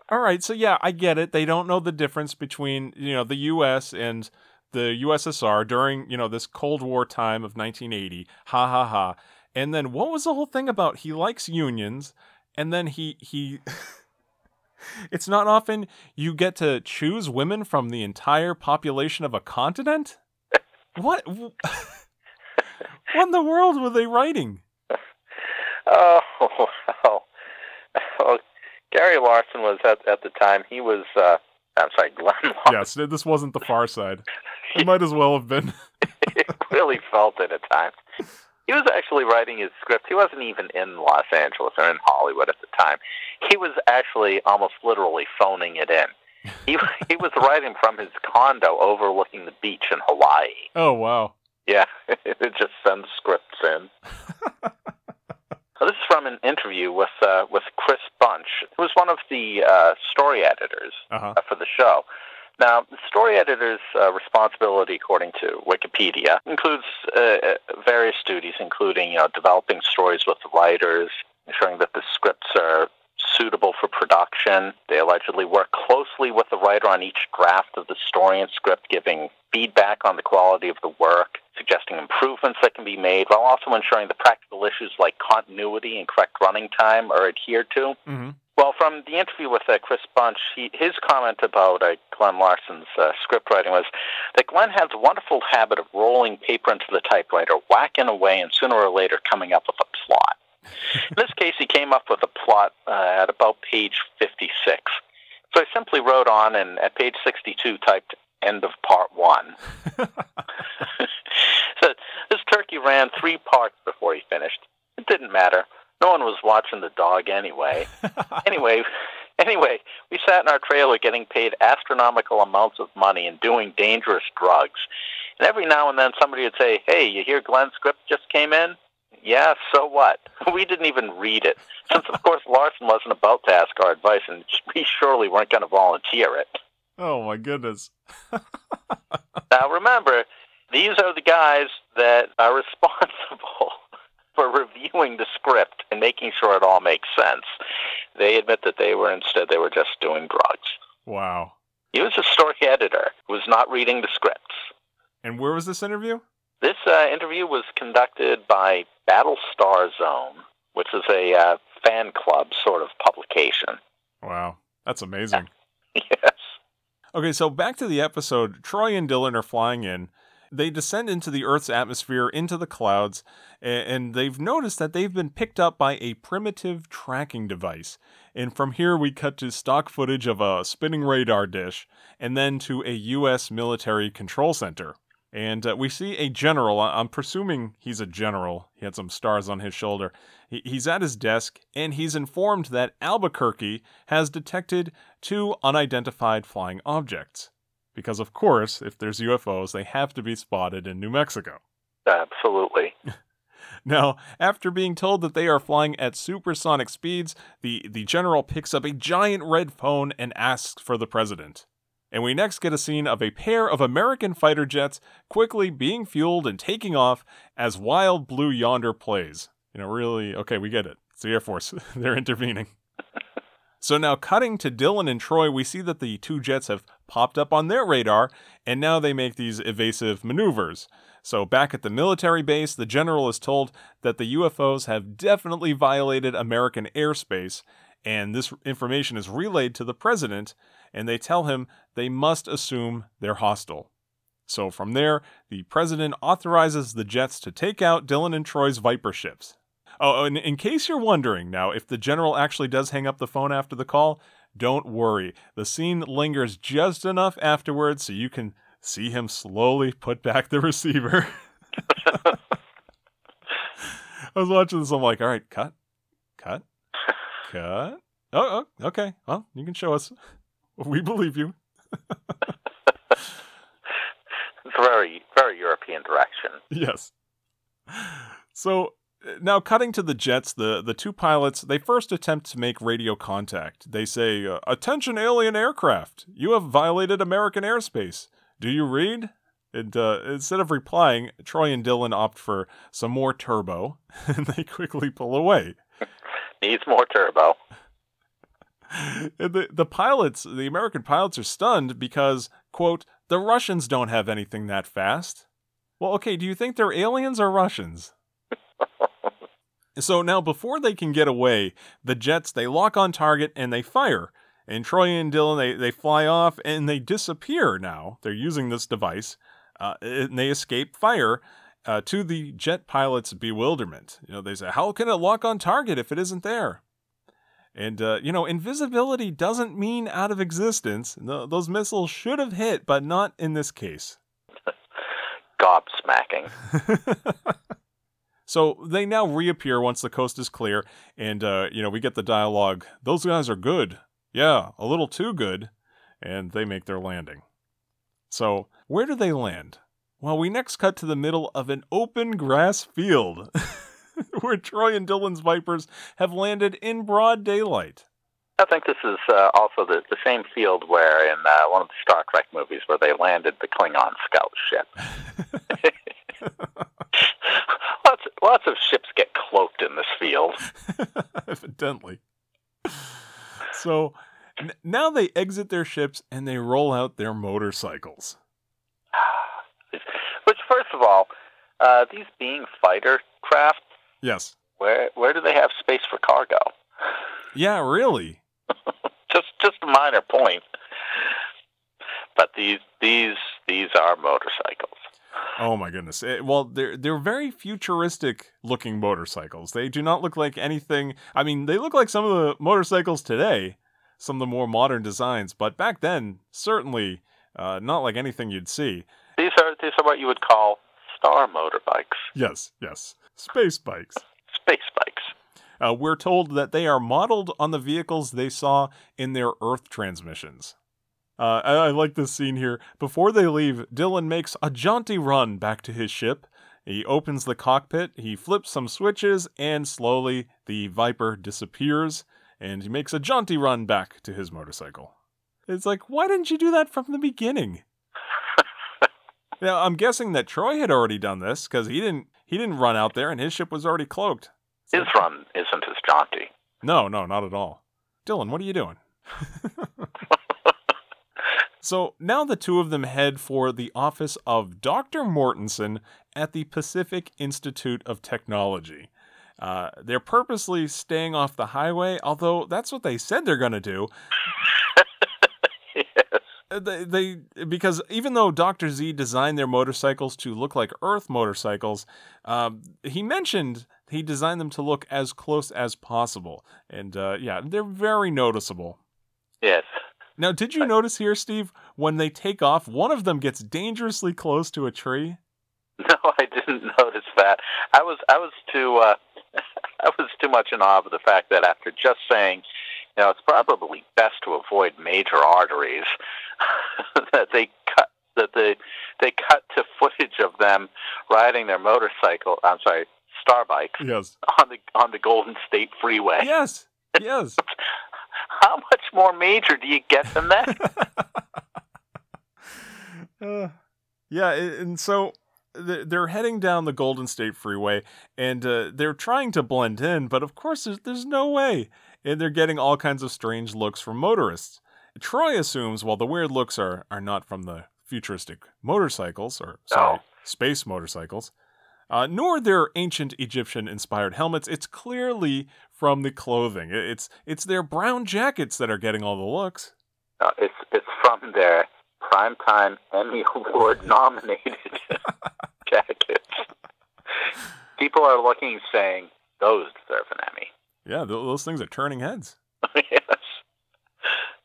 All right, so yeah, I get it. They don't know the difference between, you know, the US and the USSR during, you know, this Cold War time of 1980. Ha ha ha. And then what was the whole thing about he likes unions and then he he [LAUGHS] It's not often you get to choose women from the entire population of a continent? What [LAUGHS] what in the world were they writing? [LAUGHS] Oh, well. well Gary Larson was at at the time. He was. Uh, I'm sorry, Glen. Larson. Yes, this wasn't the far side. [LAUGHS] It might as well have been. [LAUGHS] it really felt it at times. He was actually writing his script. He wasn't even in Los Angeles or in Hollywood at the time. He was actually almost literally phoning it in. He he was writing from his condo overlooking the beach in Hawaii. Oh wow! Yeah, [LAUGHS] it just sends scripts in. [LAUGHS] So this is from an interview with uh, with Chris Bunch, who was one of the uh, story editors Uh-huh. uh, for the show. Now, the story editor's uh, responsibility, according to Wikipedia, includes uh, uh, various duties, including you know developing stories with the writers, ensuring that the scripts are suitable for production. They allegedly work closely with the writer on each draft of the story and script, giving feedback on the quality of the work, suggesting improvements that can be made, while also ensuring the practical issues like continuity and correct running time are adhered to. Mm-hmm. Well, from the interview with uh, Chris Bunch, he, his comment about uh, Glen Larson's uh, script writing was that Glen has a wonderful habit of rolling paper into the typewriter, whacking away, and sooner or later coming up with a plot. [LAUGHS] In this case, he came up with a plot uh, at about page 56. So I simply wrote on, and at page 62, typed end of part one. [LAUGHS] [LAUGHS] so this turkey ran three parts before he finished. It didn't matter. No one was watching the dog anyway. anyway, anyway, we sat in our trailer getting paid astronomical amounts of money and doing dangerous drugs. And every now and then somebody would say, "Hey, you hear Glen's script just came in?" Yeah, so what? [LAUGHS] We didn't even read it. Since of course Larson wasn't about to ask our advice and we surely weren't going to volunteer it. Oh my goodness. [LAUGHS] Now remember, these are the guys that are [LAUGHS] responsible for reviewing the script and making sure it all makes sense. They admit that they were instead they were just doing drugs. Wow. He was a story editor who was not reading the scripts. And where was this interview? This uh, interview was conducted by Battlestar Zone, which is a uh, fan club sort of publication. Wow. That's amazing. [LAUGHS] yes. Okay, so back to the episode. Troy and Dillon are flying in. They descend into the Earth's atmosphere, into the clouds, and they've noticed that they've been picked up by a primitive tracking device. And from here, we cut to stock footage of a spinning radar dish, and then to a U.S. military control center. And uh, we see a general. I'm presuming he's a general. He had some stars on his shoulder. He- He's at his desk, and he's informed that Albuquerque has detected two unidentified flying objects. Because, of course, if there's UFOs, they have to be spotted in New Mexico. Absolutely. [LAUGHS] Now, after being told that they are flying at supersonic speeds, the, the general picks up a giant red phone and asks for the president. And we next get a scene of a pair of American fighter jets quickly being fueled and taking off as Wild Blue Yonder plays. You know, really, okay, we get it. It's the Air Force. [LAUGHS] They're intervening. [LAUGHS] So now, cutting to Dillon and Troy, we see that the two jets have popped up on their radar, and now they make these evasive maneuvers. So, back at the military base, the general is told that the UFOs have definitely violated American airspace, and this information is relayed to the president, and they tell him they must assume they're hostile. So, from there, the president authorizes the jets to take out Dillon and Troy's Viper ships. Oh, and in case you're wondering now, if the general actually does hang up the phone after the call, don't worry. The scene lingers just enough afterwards so you can see him slowly put back the receiver. [LAUGHS] I was watching this, I'm like, all right, cut, cut, cut. Oh, oh, okay. Well, you can show us. We believe you. It's very, very European direction. Yes. So Now, cutting to the jets, the, the two pilots, they first attempt to make radio contact. They say, uh, Attention, alien aircraft! You have violated American airspace. Do you read? And uh, instead of replying, Troy and Dillon opt for some more turbo, [LAUGHS] and they quickly pull away. [LAUGHS] Needs more turbo. [LAUGHS] The, the pilots, the American pilots, are stunned because, quote, the Russians don't have anything that fast. Well, okay, do you think they're aliens or Russians? So now, before they can get away, the jets they lock on target and they fire. And Troy and Dillon they, they fly off and they disappear. Now they're using this device, uh, and they escape fire. Uh, to the jet pilot's bewilderment, you know, they say, "How can it lock on target if it isn't there?" And uh, you know, invisibility doesn't mean out of existence. No, those missiles should have hit, but not in this case. [LAUGHS] Gobsmacking. [LAUGHS] So they now reappear once the coast is clear, and uh, you know we get the dialogue. Those guys are good, yeah, a little too good, and they make their landing. So where do they land? Well, we next cut to the middle of an open grass field, [LAUGHS] [LAUGHS] where Troy and Dillon's Vipers have landed in broad daylight. I think this is uh, also the, the same field where in uh, one of the Star Trek movies where they landed the Klingon scout ship. [LAUGHS] [LAUGHS] lots, lots of ships get cloaked in this field. Evidently. So n- now they exit their ships and they roll out their motorcycles. [SIGHS] Which, first of all, uh, these being fighter craft, Yes. where where do they have space for cargo? Yeah, really. [LAUGHS] just just a minor point. But these these these are motorcycles. Oh my goodness. Eh, well, they're they're very futuristic looking motorcycles. They do not look like anything. I mean, they look like some of the motorcycles today, some of the more modern designs, but back then, certainly uh, not like anything you'd see. These are these are what you would call star motorbikes, Yes, yes. Space bikes. space bikes. Uh, we're told that they are modeled on the vehicles they saw in their Earth transmissions. Uh, I, I like this scene here. Before they leave, Dillon makes a jaunty run back to his ship. He opens the cockpit, he flips some switches, and slowly the Viper disappears, and he makes a jaunty run back to his motorcycle. It's like, why didn't you do that from the beginning? [LAUGHS] now, I'm guessing that Troy had already done this because he didn't. He didn't run out there, and his ship was already cloaked. His run isn't as jaunty. No, no, not at all. Dillon, what are you doing? [LAUGHS] so now the two of them head for the office of Dr. Mortensen at the Pacific Institute of Technology. Uh, they're purposely staying off the highway, although that's what they said they're going to do. [LAUGHS] Uh, They, they because even though Dr. Z designed their motorcycles to look like Earth motorcycles, um, he mentioned he designed them to look as close as possible, and uh, yeah, they're very noticeable. Yes. Now, did you notice here, Steve, when they take off, one of them gets dangerously close to a tree? [LAUGHS] No, I didn't notice that. I was I was too uh, [LAUGHS] I was too much in awe of the fact that after just saying, know, it's probably best to avoid major arteries, [LAUGHS] that they cut that they they cut to footage of them riding their motorcycle. I'm sorry, star bikes Yes. on the on the Golden State Freeway. Yes. [LAUGHS] Yes. How much more major do you get than that? [LAUGHS] Uh, yeah, and so they're heading down the Golden State Freeway, and uh, they're trying to blend in, but of course, there's, there's no way. And they're getting all kinds of strange looks from motorists. Troy assumes, while the weird looks are, are not from the futuristic motorcycles, or sorry, No. space motorcycles, uh, nor their ancient Egyptian inspired helmets. It's clearly from the clothing. It's it's their brown jackets that are getting all the looks. No, it's it's from their primetime Emmy [LAUGHS] Award nominated [LAUGHS] jackets. People are looking, saying those deserve an. Yeah, th- those things are turning heads. [LAUGHS] yes.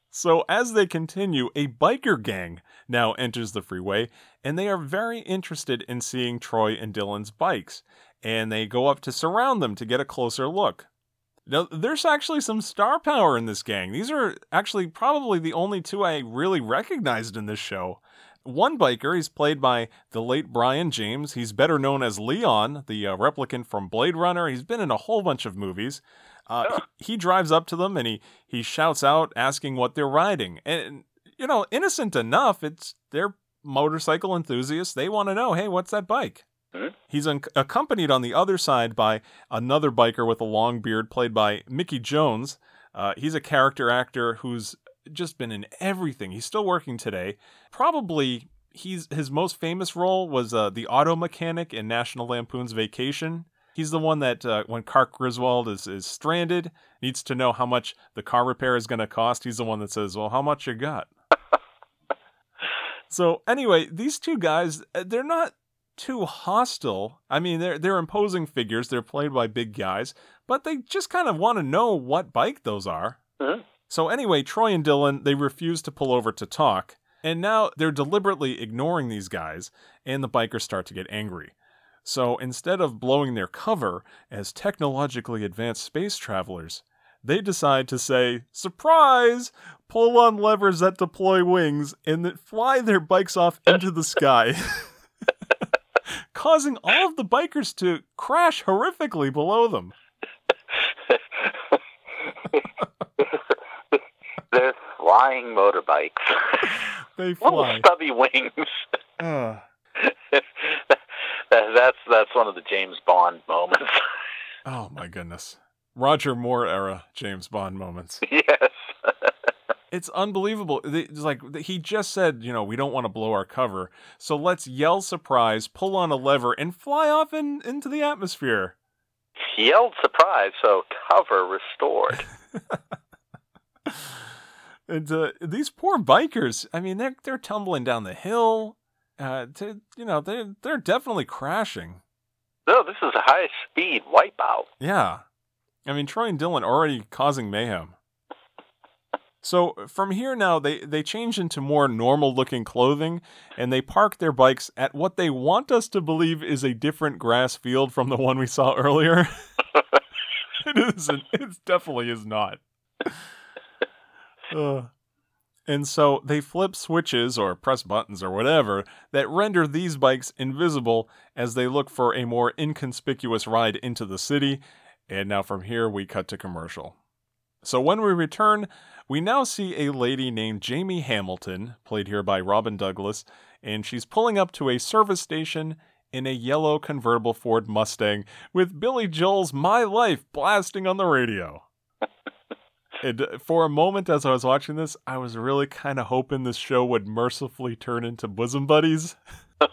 So, as they continue, a biker gang now enters the freeway, and they are very interested in seeing Troy and Dillon's bikes, and they go up to surround them to get a closer look. Now, there's actually some star power in this gang. These are actually probably the only two I really recognized in this show. One biker, he's played by the late Brion James. He's better known as Leon, the uh, replicant from Blade Runner. He's been in a whole bunch of movies. Uh, Sure. he, he drives up to them and he, he shouts out asking what they're riding. And, you know, innocent enough, it's they're motorcycle enthusiasts. They want to know, hey, what's that bike? Mhm. He's un- accompanied on the other side by another biker with a long beard played by Mickey Jones. Uh, he's a character actor who's just been in everything. He's still working today. Probably he's his most famous role was uh, the auto mechanic in National Lampoon's Vacation. He's the one that uh, when Clark Griswold is, is stranded, needs to know how much the car repair is going to cost. He's the one that says, "Well, how much you got?" [LAUGHS] so anyway, these two guys, uh, they're not too hostile. I mean, they're they're imposing figures. They're played by big guys, but they just kind of want to know what bike those are. Mhm. So anyway, Troy and Dillon, they refuse to pull over to talk, and now they're deliberately ignoring these guys, and the bikers start to get angry. So instead of blowing their cover as technologically advanced space travelers, they decide to say, surprise, pull on levers that deploy wings, and that fly their bikes off into the sky. [LAUGHS] Causing all of the bikers to crash horrifically below them. [LAUGHS] They're flying motorbikes. [LAUGHS] They fly. Little stubby wings. [LAUGHS] Uh. [LAUGHS] That- that's that's one of the James Bond moments. Oh my goodness. Roger Moore era James Bond moments. yes. It's unbelievable. It's like he just said, you know, we don't want to blow our cover. So let's yell surprise, pull on a lever, and fly off in, into the atmosphere. He yelled surprise, so cover restored. And uh, these poor bikers, I mean, they're they're tumbling down the hill. Uh, to, you know, they're they're definitely crashing. No, this is a high speed wipeout. Yeah. I mean, Troy and Dillon already causing mayhem. So from here now, they, they change into more normal looking clothing and they park their bikes at what they want us to believe is a different grass field from the one we saw earlier. [LAUGHS] it isn't. It definitely is not. Uh, and so they flip switches or press buttons or whatever that render these bikes invisible as they look for a more inconspicuous ride into the city. And now from here, we cut to commercial. So when we return, we now see a lady named Jamie Hamilton, played here by Robyn Douglass, and she's pulling up to a service station in a yellow convertible Ford Mustang with Billy Joel's My Life blasting on the radio. [LAUGHS] and uh, for a moment, as I was watching this, I was really kind of hoping this show would mercifully turn into bosom buddies. [LAUGHS] That's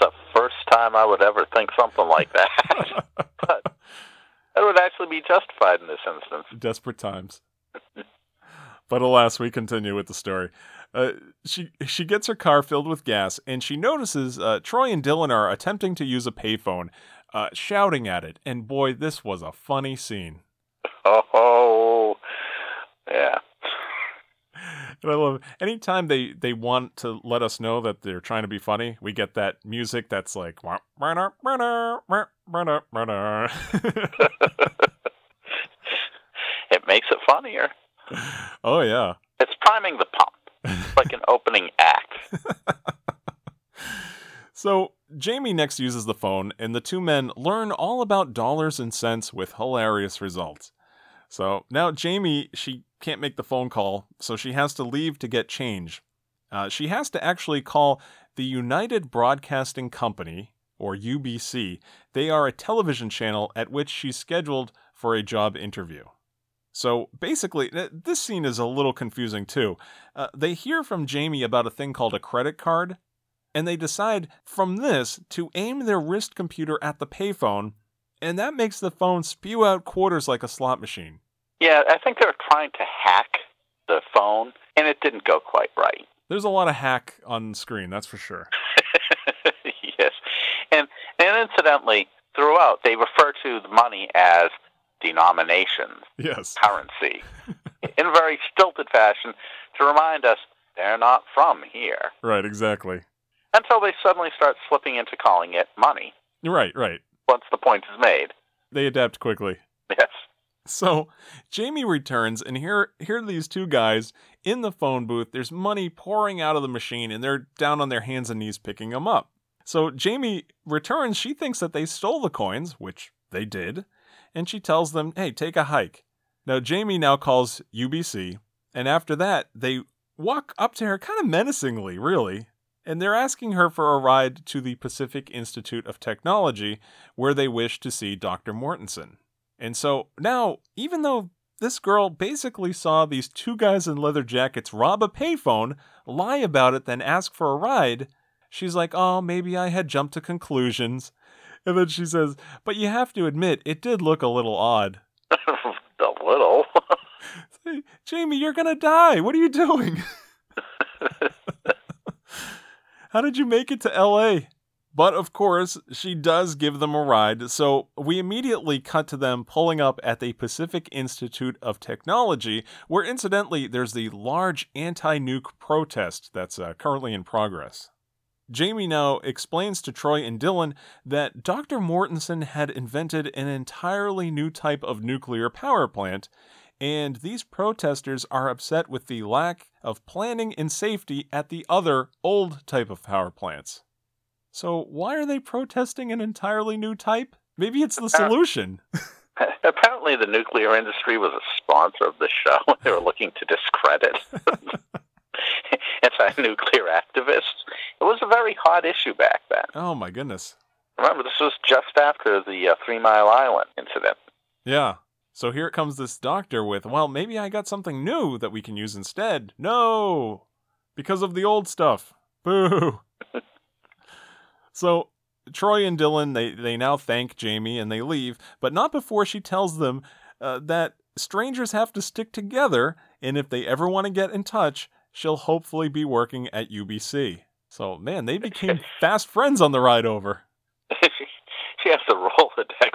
the first time I would ever think something like that. [LAUGHS] but it would actually be justified in this instance. Desperate times. but alas, we continue with the story. Uh, she she gets her car filled with gas, and she notices uh, Troy and Dillon are attempting to use a payphone, uh, shouting at it. And boy, this was a funny scene. Oh, yeah. And I love anytime they they want to let us know that they're trying to be funny. We get that music that's like. "Wah, brana, brana, wah, brana, brana." [LAUGHS] It makes it funnier. oh yeah. It's priming the pump. It's like an opening act. [LAUGHS] So Jamie next uses the phone, and the two men learn all about dollars and cents with hilarious results. So now Jamie, she can't make the phone call, so she has to leave to get change. Uh, she has to actually call the United Broadcasting Company, or UBC. They are a television channel at which she's scheduled for a job interview. So basically, this scene is a little confusing too. Uh, they hear from Jamie about a thing called a credit card, and they decide from this to aim their wrist computer at the payphone, and that makes the phone spew out quarters like a slot machine. Yeah, I think they were trying to hack the phone, and it didn't go quite right. There's a lot of hack on screen, that's for sure. [LAUGHS] yes, and and incidentally, throughout they refer to the money as denominations, Yes. currency, [LAUGHS] in a very stilted fashion to remind us they're not from here. Right, exactly. Until they suddenly start slipping into calling it money Right, right. Once the point is made. They adapt quickly. Yes. So Jamie returns, and here, here are these two guys in the phone booth. There's money pouring out of the machine, and they're down on their hands and knees picking them up. So Jamie returns. She thinks that they stole the coins, which they did, and she tells them, hey, take a hike. Now, Jamie now calls UBC, and after that, they walk up to her kind of menacingly, really, and they're asking her for a ride to the Pacific Institute of Technology, where they wish to see Dr. Mortensen. And so now, even though this girl basically saw these two guys in leather jackets rob a payphone, lie about it, then ask for a ride, she's like, oh, maybe I had jumped to conclusions. [LAUGHS] And then she says, but you have to admit, it did look a little odd. [LAUGHS] [LAUGHS] a little. Jamie, you're going to die. What are you doing? How did you make it to LA? But of course, she does give them a ride, so we immediately cut to them pulling up at the Pacific Institute of Technology, where incidentally there's the large anti nuke protest that's uh, currently in progress. Jamie now explains to Troy and Dillon that Dr. Mortensen had invented an entirely new type of nuclear power plant, and these protesters are upset with the lack of planning and safety at the other old type of power plants. So, why are they protesting an entirely new type? Maybe it's the solution. [LAUGHS] Apparently, the nuclear industry was a sponsor of the show. [LAUGHS] They were looking to discredit [LAUGHS] anti nuclear activists. It was a very hot issue back then. Oh, my goodness. Remember, this was just after the uh, Three Mile Island incident. Yeah. So here comes this doctor with, well, maybe I got something new that we can use instead. No! Because of the old stuff. Boo! [LAUGHS] so Troy and Dillon, they, they now thank Jamie and they leave, but not before she tells them uh, that strangers have to stick together, and if they ever want to get in touch, she'll hopefully be working at UBC. So, man, they became [LAUGHS] fast friends on the ride over. [LAUGHS] she has to roll the Rolodex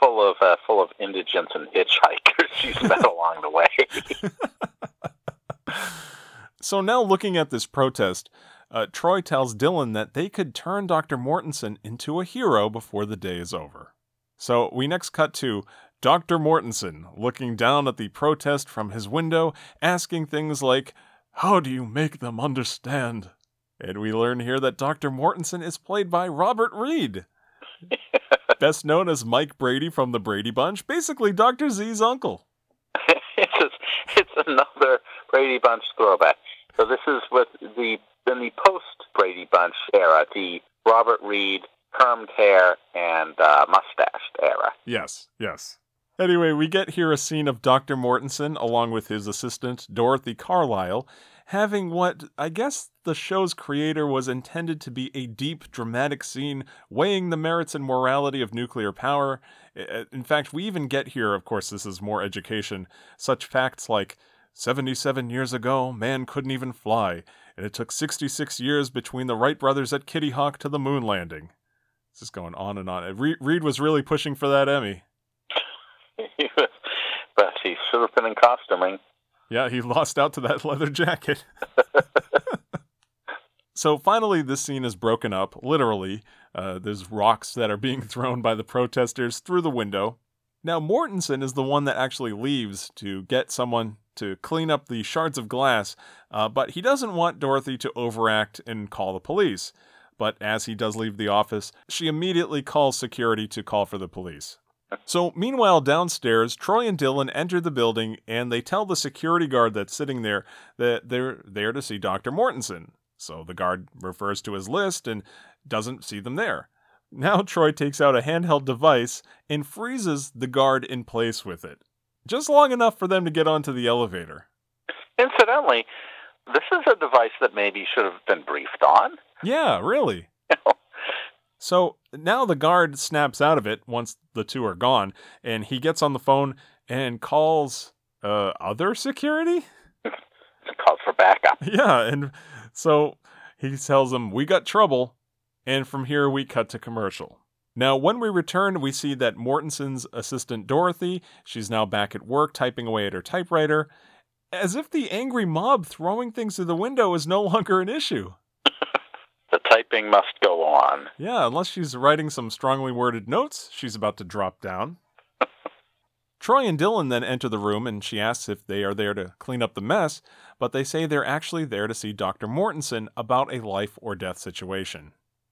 full of uh, full of indigents and hitchhikers she's [LAUGHS] met along the way. [LAUGHS] so now, looking at this protest, uh, Troy tells Dillon that they could turn Dr. Mortensen into a hero before the day is over. So we next cut to Dr. Mortensen looking down at the protest from his window, asking things like, How do you make them understand? And we learn here that Dr. Mortensen is played by Robert Reed. [LAUGHS] [LAUGHS] best known as Mike Brady from the Brady Bunch, basically Dr. Z's uncle. [LAUGHS] it's, it's another Brady Bunch throwback. So this is with the in the post Brady Bunch era, the Robert Reed permed hair and uh, mustached era. Yes, yes. Anyway, we get here a scene of Dr. Mortensen along with his assistant Dorothy Carlisle having what I guess the show's creator was intended to be a deep, dramatic scene weighing the merits and morality of nuclear power. Uh, in fact, we even get here, of course, this is more education, such facts like 77 years ago, man couldn't even fly, and it took 66 years between the Wright brothers at Kitty Hawk to the moon landing. This is going on and on. Uh, Reed was really pushing for that Emmy. [LAUGHS] but he should have been in costuming. Eh? Yeah, he lost out to that [LAUGHS] leather jacket. [LAUGHS] so finally, this scene is broken up, literally. Uh, there's rocks that are being [LAUGHS] thrown by the protesters through the window. Now, Mortensen is the one that actually leaves to get someone to clean up the shards of glass, uh, but he doesn't want Dorothy to overact and call the police. But as he does leave the office, she immediately calls security to call for the police. So, meanwhile, downstairs, Troy and Dillon enter the building and they tell the security guard that's sitting there that they're there to see Dr. Mortensen. So the guard refers to his list and doesn't see them there. Now, [LAUGHS] Troy takes out a handheld device and freezes the guard in place with it, just long enough for them to get onto the elevator. Incidentally, this is a device that maybe should have been briefed on. Yeah, really. [LAUGHS] So now the guard snaps out of it once the two are gone, and he gets on the phone and calls uh, other security. [LAUGHS] calls for backup. Yeah, and so he tells them, "We got trouble," and from here we cut to commercial. Now, when we return, we see that Mortensen's assistant Dorothy, she's now back at work typing away at her typewriter, as if the angry mob throwing things through the window is no [LAUGHS] longer an issue. [LAUGHS] The typing must go on. Yeah, unless she's writing some strongly worded notes she's about to drop down. Troy and Dillon then enter the room and she asks if they are there to clean up the mess, but they say they're actually there to see Dr. Mortensen about a life or death situation.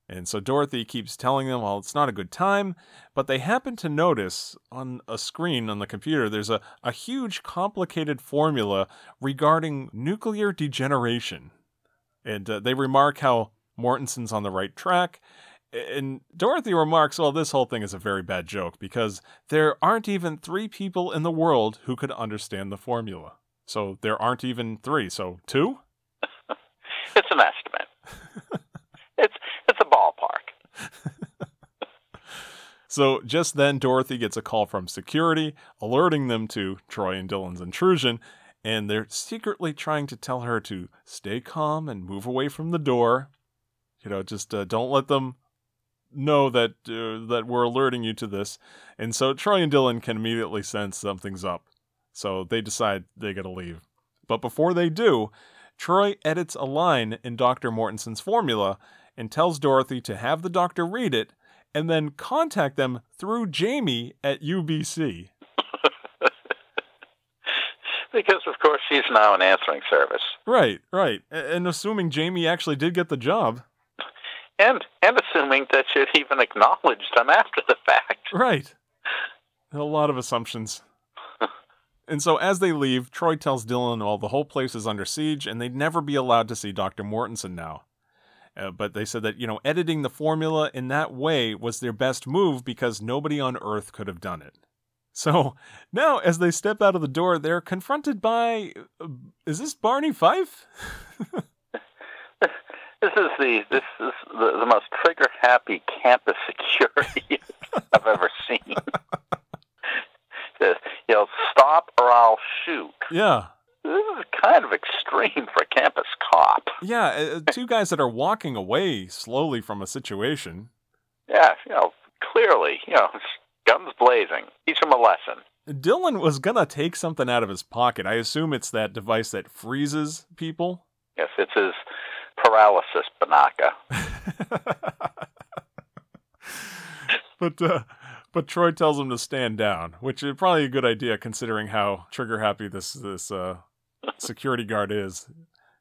And so Dorothy keeps telling them, well, it's not a good time, but they happen to notice on a screen on the computer there's a, a huge complicated formula regarding nuclear degeneration. And uh, they remark how Mortensen's on the right track. And Dorothy remarks, well, this whole thing is a very bad joke because there aren't even three people in the world who could understand the formula. So there aren't even three. So two? [LAUGHS] it's an estimate. [LAUGHS] it's it's a ballpark. [LAUGHS] so just then, Dorothy gets a call from security alerting them to Troy and Dillon's intrusion, and they're secretly trying to tell her to stay calm and move away from the door. You know, just uh, don't let them know that uh, that we're alerting you to this. And so Troy and Dillon can immediately sense something's up. So they decide they got to leave. But before they do, Troy edits a line in Dr. Mortensen's formula and tells Dorothy to have the doctor read it and then contact them through Jamie at UBC. [LAUGHS] because, of course, she's now an answering service. Right, right. And assuming Jamie actually did get the job. And, and assuming that she'd even acknowledged them after the fact. Right. A lot of assumptions. [LAUGHS] and so as they leave, Troy tells Dillon all the whole place is under siege and they'd never be allowed to see Dr. Mortensen now. Uh, but they said that, you know, editing the formula in that way was their best move because nobody on Earth could have done it. So now, as they step out of the door, they're confronted by. Uh, is this Barney Fife? [LAUGHS] this is the this is the, the most trigger happy campus [LAUGHS] security [LAUGHS] I've ever seen. Says, you know, stop or I'll shoot. Yeah this is kind of extreme for a campus cop. [LAUGHS] Yeah, uh, uh, two guys that are walking away slowly from a situation. Yeah, you know, clearly, you know, guns blazing. Teach him a lesson. Dillon was gonna take something out of his pocket. I assume it's that device that freezes people. Yes, it's his paralysis banaka. [LAUGHS] but uh, but Troy tells him to stand down, which is probably a good idea considering how trigger happy this this uh, security guard is,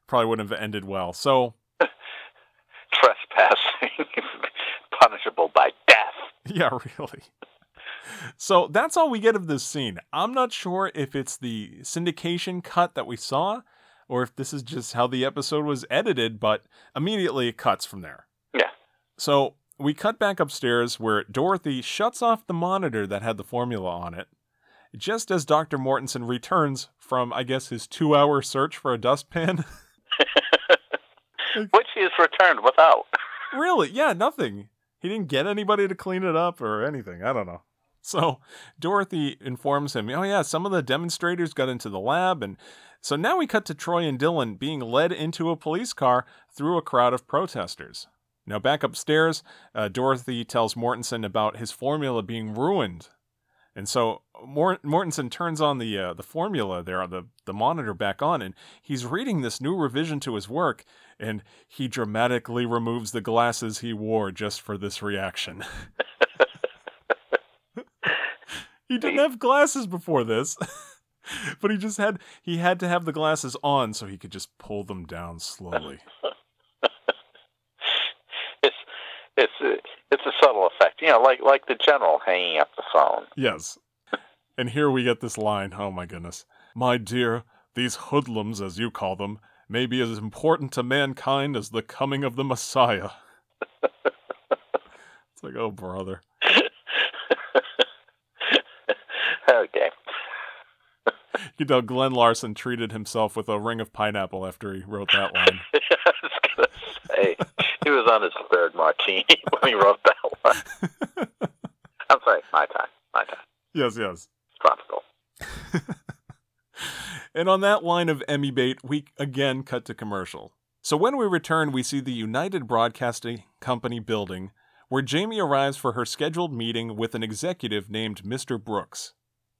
probably wouldn't have ended well. So, [LAUGHS] trespassing, [LAUGHS] punishable by death. Yeah, really. So that's all we get of this scene. I'm not sure if it's the syndication cut that we saw or if this is just how the episode was edited, but immediately it cuts from there. Yeah. So we cut back upstairs where Dorothy shuts off the monitor that had the formula on it just as Dr. Mortensen returns from, I guess, his two hour search for a dustpan. [LAUGHS] [LAUGHS] Which he has returned without. [LAUGHS] really? Yeah, nothing. He didn't get anybody to clean it up or anything. I don't know. So Dorothy informs him, oh, yeah, some of the demonstrators got into the lab. And so now we cut to Troy and Dillon being led into a police car through a crowd of protesters. Now, back upstairs, uh, Dorothy tells Mortensen about his formula being ruined and so Mort- Mortensen turns on the uh, the formula there, the the monitor back on, and he's reading this new revision to his work, and he dramatically removes the glasses he wore just for this reaction. [LAUGHS] he didn't have glasses before this, [LAUGHS] but he just had he had to have the glasses on so he could just pull them down slowly. [LAUGHS] it's it's it's a subtle effect, you know, like like the general hanging up the phone. Yes. And here we get this line. Oh my goodness. My dear, these hoodlums, as you call them, may be as important to mankind as the coming of the Messiah. [LAUGHS] it's like, oh, brother. Okay. [LAUGHS] you know, Glen Larson treated himself with a ring of pineapple after he wrote that line. [LAUGHS] I was to say he was on his third martini [LAUGHS] when he wrote that one. I'm sorry, my time, my time. Yes, yes. Tropical. and on that line of Emmy bait, we again cut to commercial. So when we return, we see the United Broadcasting Company building, where Jamie arrives for her scheduled meeting with an executive named Mr. Brooks.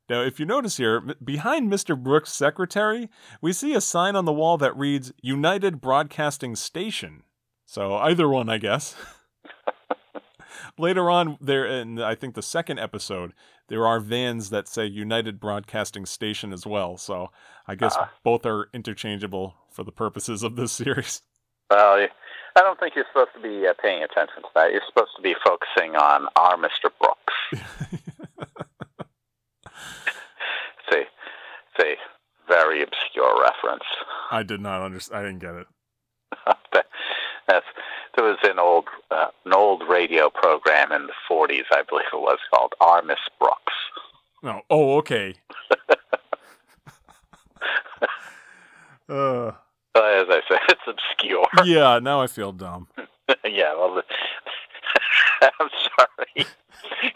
Now, if you notice here, behind Mr. Brooks' secretary, we see a sign on the wall that reads United Broadcasting Station. So either one, I guess. [LAUGHS] Later on, there in I think the second episode, there are vans that say United Broadcasting Station as well. So I guess Ah. both are interchangeable for the purposes of this [LAUGHS] series. Well, I don't think you're supposed to be uh, paying attention to that. You're supposed to be focusing on our Mr. Brooks. [LAUGHS] It's a, it's a very obscure reference. I did not understand. I didn't get it. [LAUGHS] That's there was an old uh, an old radio program in the 40s, I believe it was called Our Miss Brooks. No. Oh, okay. [LAUGHS] uh, as I said, it's obscure. yeah. Now I feel dumb. [LAUGHS] yeah, well, the, [LAUGHS] I'm sorry. [LAUGHS]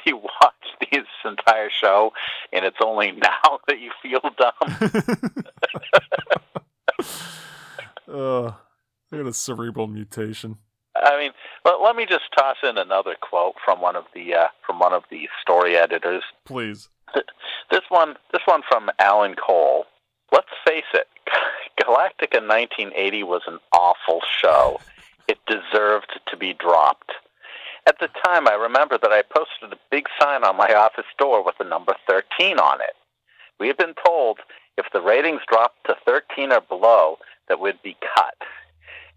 You watched this entire show, and it's only [LAUGHS] now that you feel dumb. uh, I got a cerebral mutation. I mean, well, let me just toss in another quote from one of the uh, from one of the story editors. Please. This one, this one from Alan Cole. Let's face it, Galactica 1980 was an awful show. It deserved to be dropped. At the time, I remember that I posted a big sign on my office door with the number 13 on it. We had been told if the ratings dropped to 13 or below, that we'd be cut.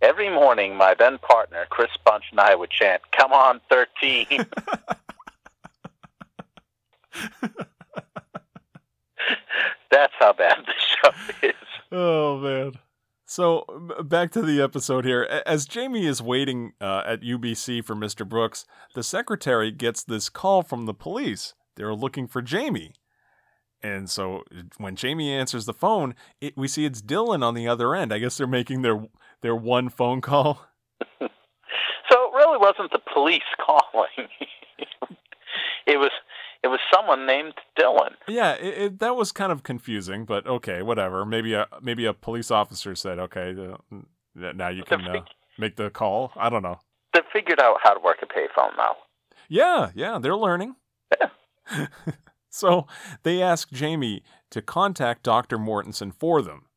Every morning, my then partner, Chris Bunch, and I would chant, Come on, 13. [LAUGHS] That's how bad the show is. Oh man. So back to the episode here. As Jamie is waiting uh, at UBC for Mr. Brooks, the secretary gets this call from the police. They're looking for Jamie. And so when Jamie answers the phone, it, we see it's Dillon on the other end. I guess they're making their their one phone call. [LAUGHS] So it really wasn't the police [LAUGHS] calling. it was it was someone named Dillon. Yeah, it, it, that was kind of confusing, but okay, whatever. Maybe a maybe a police officer said, "Okay, uh, now you can uh, make the call." I don't know. They figured out how to work a payphone now. Yeah, yeah, they're learning. Yeah. [LAUGHS] so they ask Jamie to contact Dr. Mortensen for them.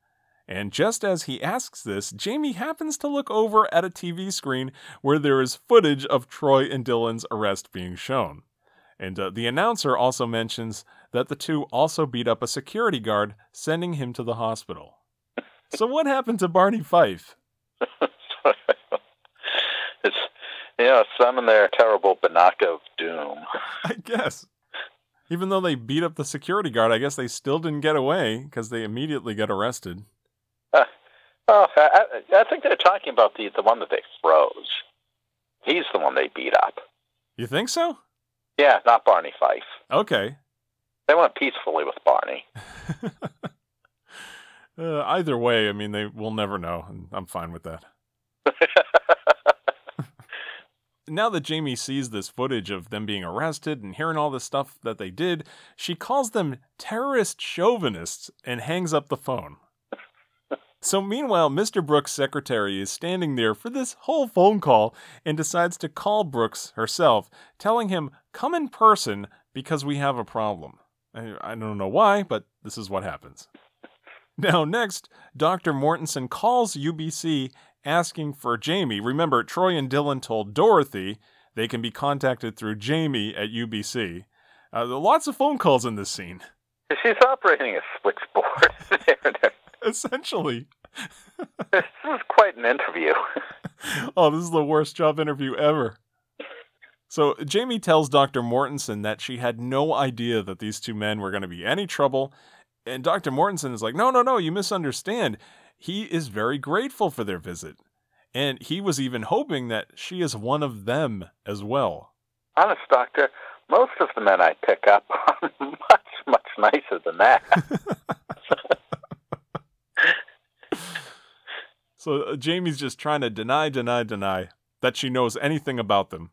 And just as he asks this, Jamie happens to look over at a TV screen where there is footage of Troy and Dillon's arrest being shown. And uh, the announcer also mentions that the two also beat up a security guard, sending him to the hospital. So, what happened to Barney Fife? [LAUGHS] it's you know some in their terrible Banaka of doom. [LAUGHS] I guess. Even though they beat up the security guard, I guess they still didn't get away because they immediately got arrested. Uh, oh, I, I think they're talking about the the one that they froze. He's the one they beat up. You think so? Yeah, not Barney Fife. Okay. They went peacefully with Barney. [LAUGHS] uh, either way, I mean, they will never know, and I'm fine with that. [LAUGHS] now that Jamie sees this footage of them being arrested and hearing all the stuff that they did, she calls them terrorist chauvinists and hangs up the phone. So, meanwhile, Mr. Brooks' secretary is standing there for this whole phone call and decides to call Brooks herself, telling him, Come in person because we have a problem. I, don't know why, but this is what happens. Now, next, Dr. Mortensen calls UBC asking for Jamie. Remember, Troy and Dillon told Dorothy they can be contacted through Jamie at UBC. Uh, lots of phone calls in this scene. She's operating a switchboard. [LAUGHS] Essentially. [LAUGHS] this was quite an interview. [LAUGHS] oh, this is the worst job interview ever. So, Jamie tells Dr. Mortensen that she had no idea that these two men were going to be any trouble. And Dr. Mortensen is like, no, no, no, you misunderstand. He is very grateful for their visit. And he was even hoping that she is one of them as well. Honest, Doctor, most of the men I pick up [LAUGHS] are much, much nicer than that. So uh, Jamie's just trying to deny, deny, deny that she knows anything about them.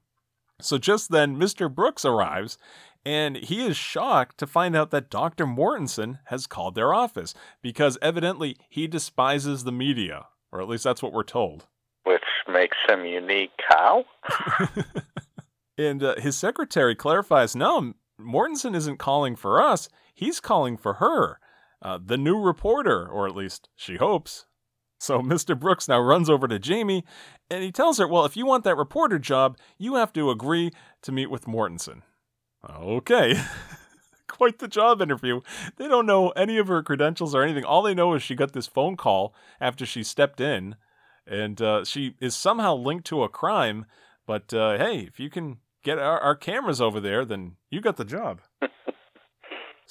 So just then, Mr. Brooks arrives, and he is shocked to find out that Dr. Mortensen has called their office because evidently he despises the media, or at least that's what we're told. Which makes him unique. How? [LAUGHS] and uh, his secretary clarifies no, Mortensen isn't calling for us, he's calling for her, uh, the new reporter, or at least she hopes. So Mr. Brooks now runs over to Jamie and he tells her, Well, if you want that reporter job, you have to agree to meet with Mortensen. Okay. [LAUGHS] quite the job interview. They don't know any of her credentials or anything. All they know is she got this phone call after she stepped in, and uh, she is somehow linked to a crime. But uh, hey, if you can get our, our cameras over there, then you got the job. [LAUGHS]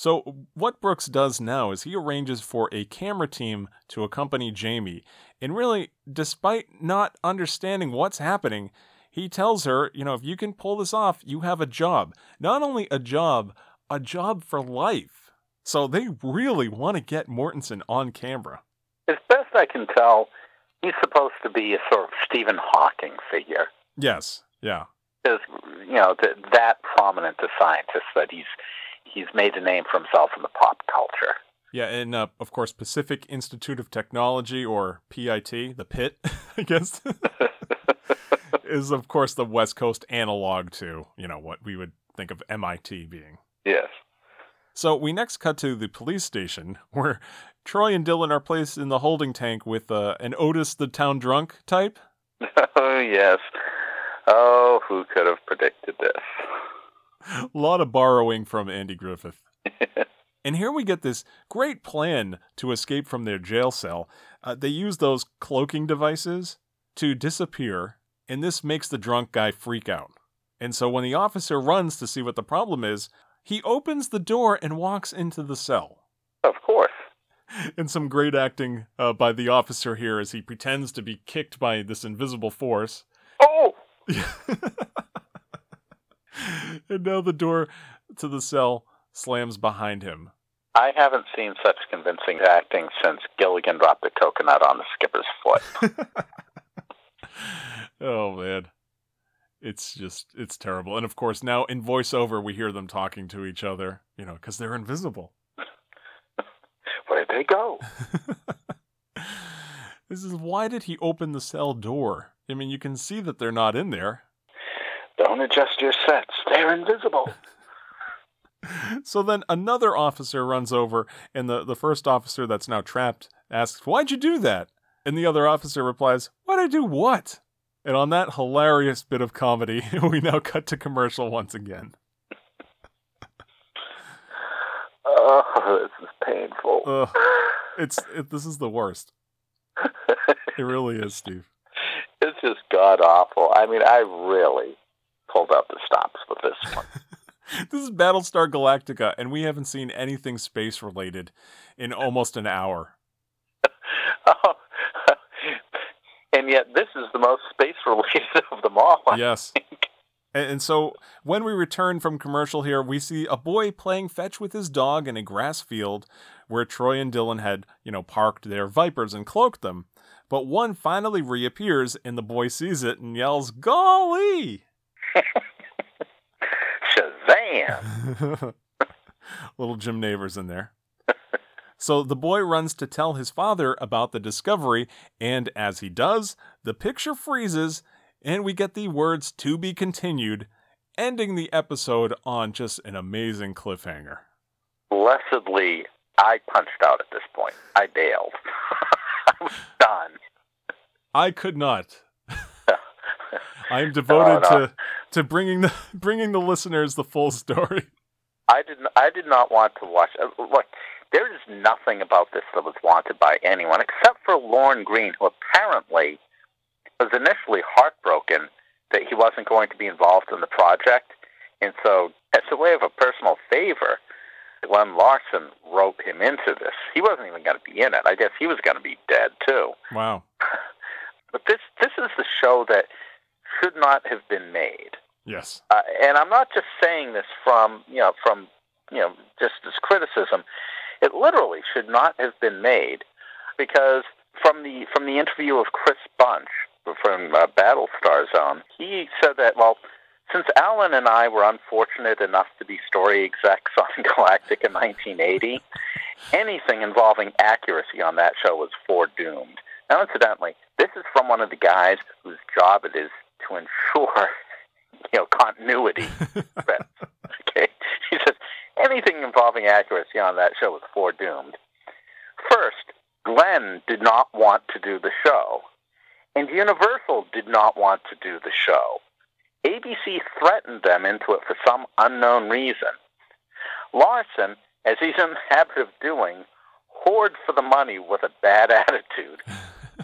So, what Brooks does now is he arranges for a camera team to accompany Jamie. And really, despite not understanding what's happening, he tells her, you know, if you can pull this off, you have a job. Not only a job, a job for life. So they really want to get Mortensen on camera. As best I can tell, he's supposed to be a sort of Stephen Hawking figure. Yes, yeah. Is you know th- that prominent a scientist that he's he's made a name for himself in the pop culture. Yeah, and uh, of course, Pacific Institute of Technology, or PIT, the PIT, [LAUGHS] I guess, [LAUGHS] is of course the West Coast analog to you know what we would think of MIT being. Yes. So we next cut to the police station [LAUGHS] where Troy and Dillon are placed in the holding tank with uh, an Otis the town drunk type. Oh yes. Oh, who could have predicted this? A lot of borrowing from Andy Griffith. [LAUGHS] and here we get this great plan to escape from their jail cell. Uh, they use those cloaking devices to disappear, and this makes the drunk guy freak out. And so when the officer runs to see what the problem is, he opens the door and walks into the cell. Of course. And some great acting uh, by the officer here as he pretends to be kicked by this invisible force. Oh! [LAUGHS] [LAUGHS] and now the door to the cell slams behind him. I haven't seen such convincing acting since Gilligan dropped the coconut on the skipper's foot. [LAUGHS] oh man. It's just it's terrible. And of course now in voiceover we hear them talking to each other, you know, cuz they're invisible. [LAUGHS] Where'd they go? this is why did he open the cell door? I mean, you can see that they're not in there. Don't adjust your sets. They're invisible. [LAUGHS] so then another officer runs over, and the, the first officer that's now trapped asks, Why'd you do that? And the other officer replies, Why'd I do what? And on that hilarious bit of comedy, [LAUGHS] we now cut to commercial once again. [LAUGHS] Oh, this is painful. Uh, it's it, this is the worst. It really is, Steve. It's just god awful. I mean, I really pulled out the stops with this one. [LAUGHS] this is Battlestar Galactica, and we haven't seen anything space related in almost an hour. oh, [LAUGHS] and yet, this is the most space related [LAUGHS] of them all. I yes. think. And, and so when we return from commercial here, we see a boy playing fetch with his dog in a grass field where Troy and Dillon had, you know, parked their vipers and cloaked them. But one finally reappears, and the boy sees it and yells, Golly! [LAUGHS] Shazam! [LAUGHS] Little Jim Nabors in there. So the boy runs to tell his father about the discovery, and as he does, the picture freezes, and we get the words to be continued, ending the episode on just an amazing cliffhanger. Blessedly, I punched out at this point. I bailed. [LAUGHS] I was done. I could not. I am devoted Oh, no. to to bringing the [LAUGHS] bringing the listeners the full story. [LAUGHS] I didn't. I did not want to watch. uh, Look, there is nothing about this that was wanted by anyone except for Lorne Greene, who apparently was initially heartbroken that he wasn't going to be involved in the project, and so, as a way of a personal favor, Glen Larson wrote him into this. He wasn't even going to be in it. I guess he was going to be dead too. Wow. [LAUGHS] But this this is the show that should not have been made. Yes. Uh, and I'm not just saying this from you know from you know just as criticism. It literally should not have been made because from the from the interview of Chris Bunch from uh, Battlestar Zone, he said that well, since Alan and I were unfortunate enough to be story execs [LAUGHS] on Galactic in 1980, anything involving accuracy on that show was foredoomed. Now, incidentally, this is from one of the guys whose job it is to ensure, [LAUGHS] you know, continuity. [LAUGHS] okay, he says anything involving accuracy on that show was foredoomed. First, Glen did not want to do the show, and Universal did not want to do the show. ABC threatened them into it for some unknown reason. Larson, as he's in the habit of doing, hoard for the money with a bad [LAUGHS] attitude.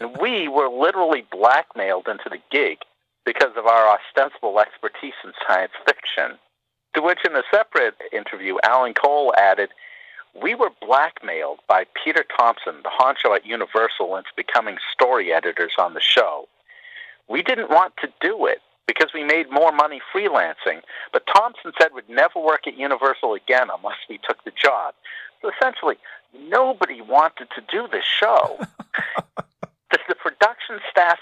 and we were literally blackmailed into the gig because of our ostensible expertise in science fiction. To which, in a separate interview, Alan Cole added, We were blackmailed by Peter Thompson, the honcho at Universal, into becoming story editors on the show. We didn't want to do it because we made more money freelancing, but Thompson said we'd never work at Universal again unless we took the job. So essentially, nobody wanted to do this show. [LAUGHS] the, the production staff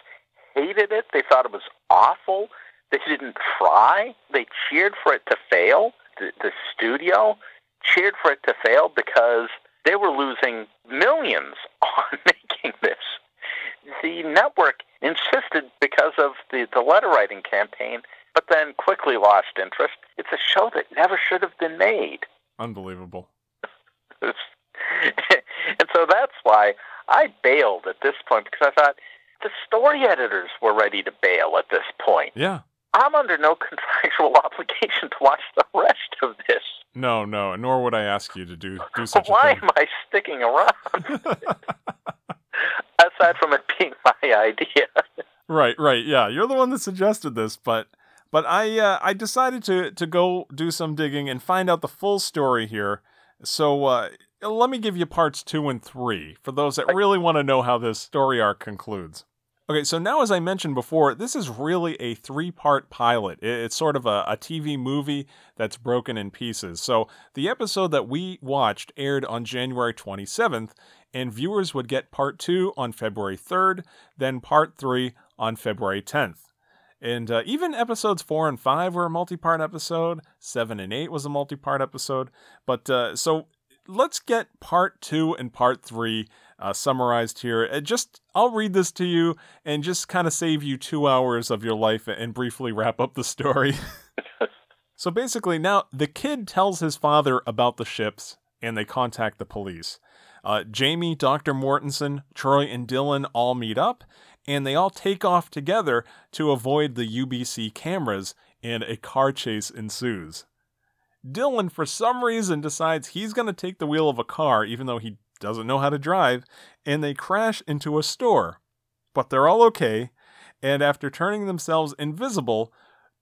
hated it. They thought it was awful. They didn't try. They cheered for it to fail. The, the studio cheered for it to fail because they were losing millions [LAUGHS] on [LAUGHS] making this. The network insisted because of the, the letter writing campaign, but then quickly lost interest. It's a show that never should have been made. Unbelievable. [LAUGHS] and so that's why I bailed at this point because I thought the story editors were ready to bail at this point. Yeah. I'm under no [LAUGHS] contractual obligation to watch the rest of this. No, no, nor would I ask you to do do [LAUGHS] such Why a thing. am I sticking around? [LAUGHS] Aside from it being my idea. right, right. Yeah, you're the one that suggested this, but but I uh, I decided to to go do some digging and find out the full story here. So uh, let me give you parts two and three for those that really want to know how this story arc concludes. Okay, so now, as I mentioned before, this is really a three part pilot. It's sort of a, a, TV movie that's broken in pieces. So, the episode that we watched aired on January 27th, and viewers would get part two on February 3rd, then part three on February 10th. And uh, even episodes four and five were a multi part episode, seven and eight was a multi part episode. But uh, so let's get part two and part three uh, summarized here. Uh, just I'll read this to you and just kind of save you two hours of your life and briefly wrap up the story. [LAUGHS] so basically, now the kid tells his father about the ships and they contact the police. Uh, Jamie, Dr. Mortensen, Troy, and Dillon all meet up and they all take off together to avoid the UBC cameras and a car chase ensues. Dillon, for some reason, decides he's going to take the wheel of a car, even though he doesn't know how to drive, and they crash into a store. But they're all okay, and after turning themselves invisible,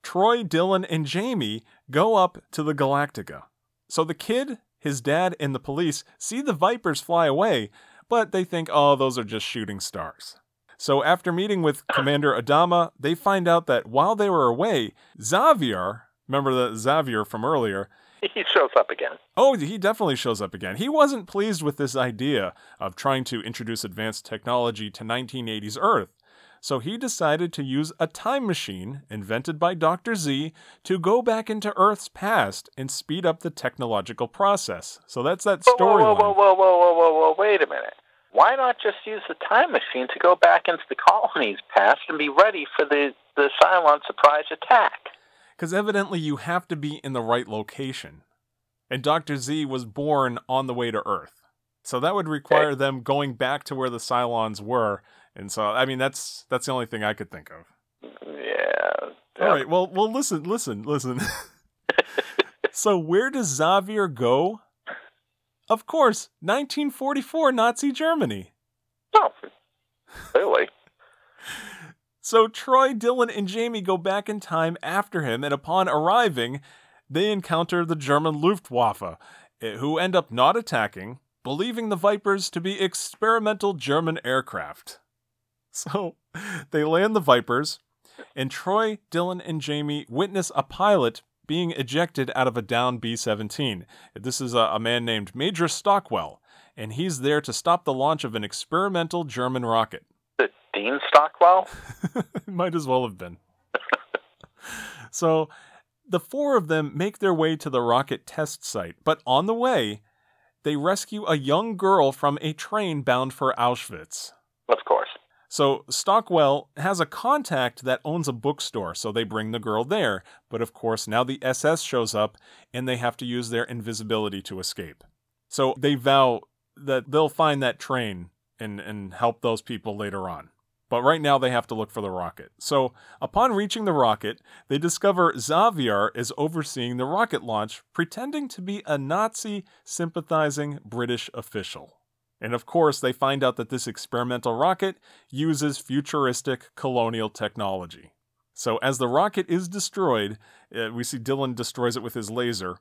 Troy, Dillon, and Jamie go up to the Galactica. So the kid, his dad, and the police see the Vipers fly away, but they think, oh, those are just shooting stars. So after meeting with ah. Commander Adama, they find out that while they were away, Xavier, remember the Xavier from earlier, he shows up again. Oh, he definitely shows up again. He wasn't pleased with this idea of trying to introduce advanced technology to 1980s Earth. So he decided to use a time machine invented by Dr. Z to go back into Earth's past and speed up the technological process. So that's that Whoa, storyline. whoa, whoa, whoa, whoa, whoa, whoa, whoa, wait a minute. Why not just use the time machine to go back into the [LAUGHS] colony's past and be ready for the, the Cylon surprise attack? Because evidently you have to be in the right location. And Dr. Z was born on the way to Earth. So that would require them going back to where the Cylons were. And so I mean that's that's the only thing I could think of. Yeah. All right. Well, well listen, listen, listen. [LAUGHS] so where does Xavier go? Of course, 1944 Nazi Germany. Oh, clearly. So Troy, Dillon, and Jamie go back in time after him, and upon arriving, they encounter the German Luftwaffe, eh, who end up not attacking, believing the Vipers to be experimental German aircraft. [LAUGHS] So they land the Vipers, and Troy, Dillon, and Jamie witness a pilot being ejected out of a down B 17. This is a, a man named Major Stockwell, and he's there to stop the launch of an experimental German rocket. Dean Stockwell? [LAUGHS] Might as well have been. [LAUGHS] so the four of them make their way to the rocket test site, but on the way, they rescue a young girl from a train bound for Auschwitz. Of course. So Stockwell has a contact that owns a bookstore, so they bring the girl there. But of course, now the SS shows up and they have to use their invisibility to escape. So they vow that they'll find that train and, and help those people later on. But right now they have to look for the rocket. So, upon reaching the rocket, they discover Xavier is overseeing the rocket launch, pretending to be a Nazi sympathizing British official. And of course, they find out that this experimental rocket uses futuristic colonial technology. So, as the rocket is destroyed, uh, we see Dillon destroys it with his laser.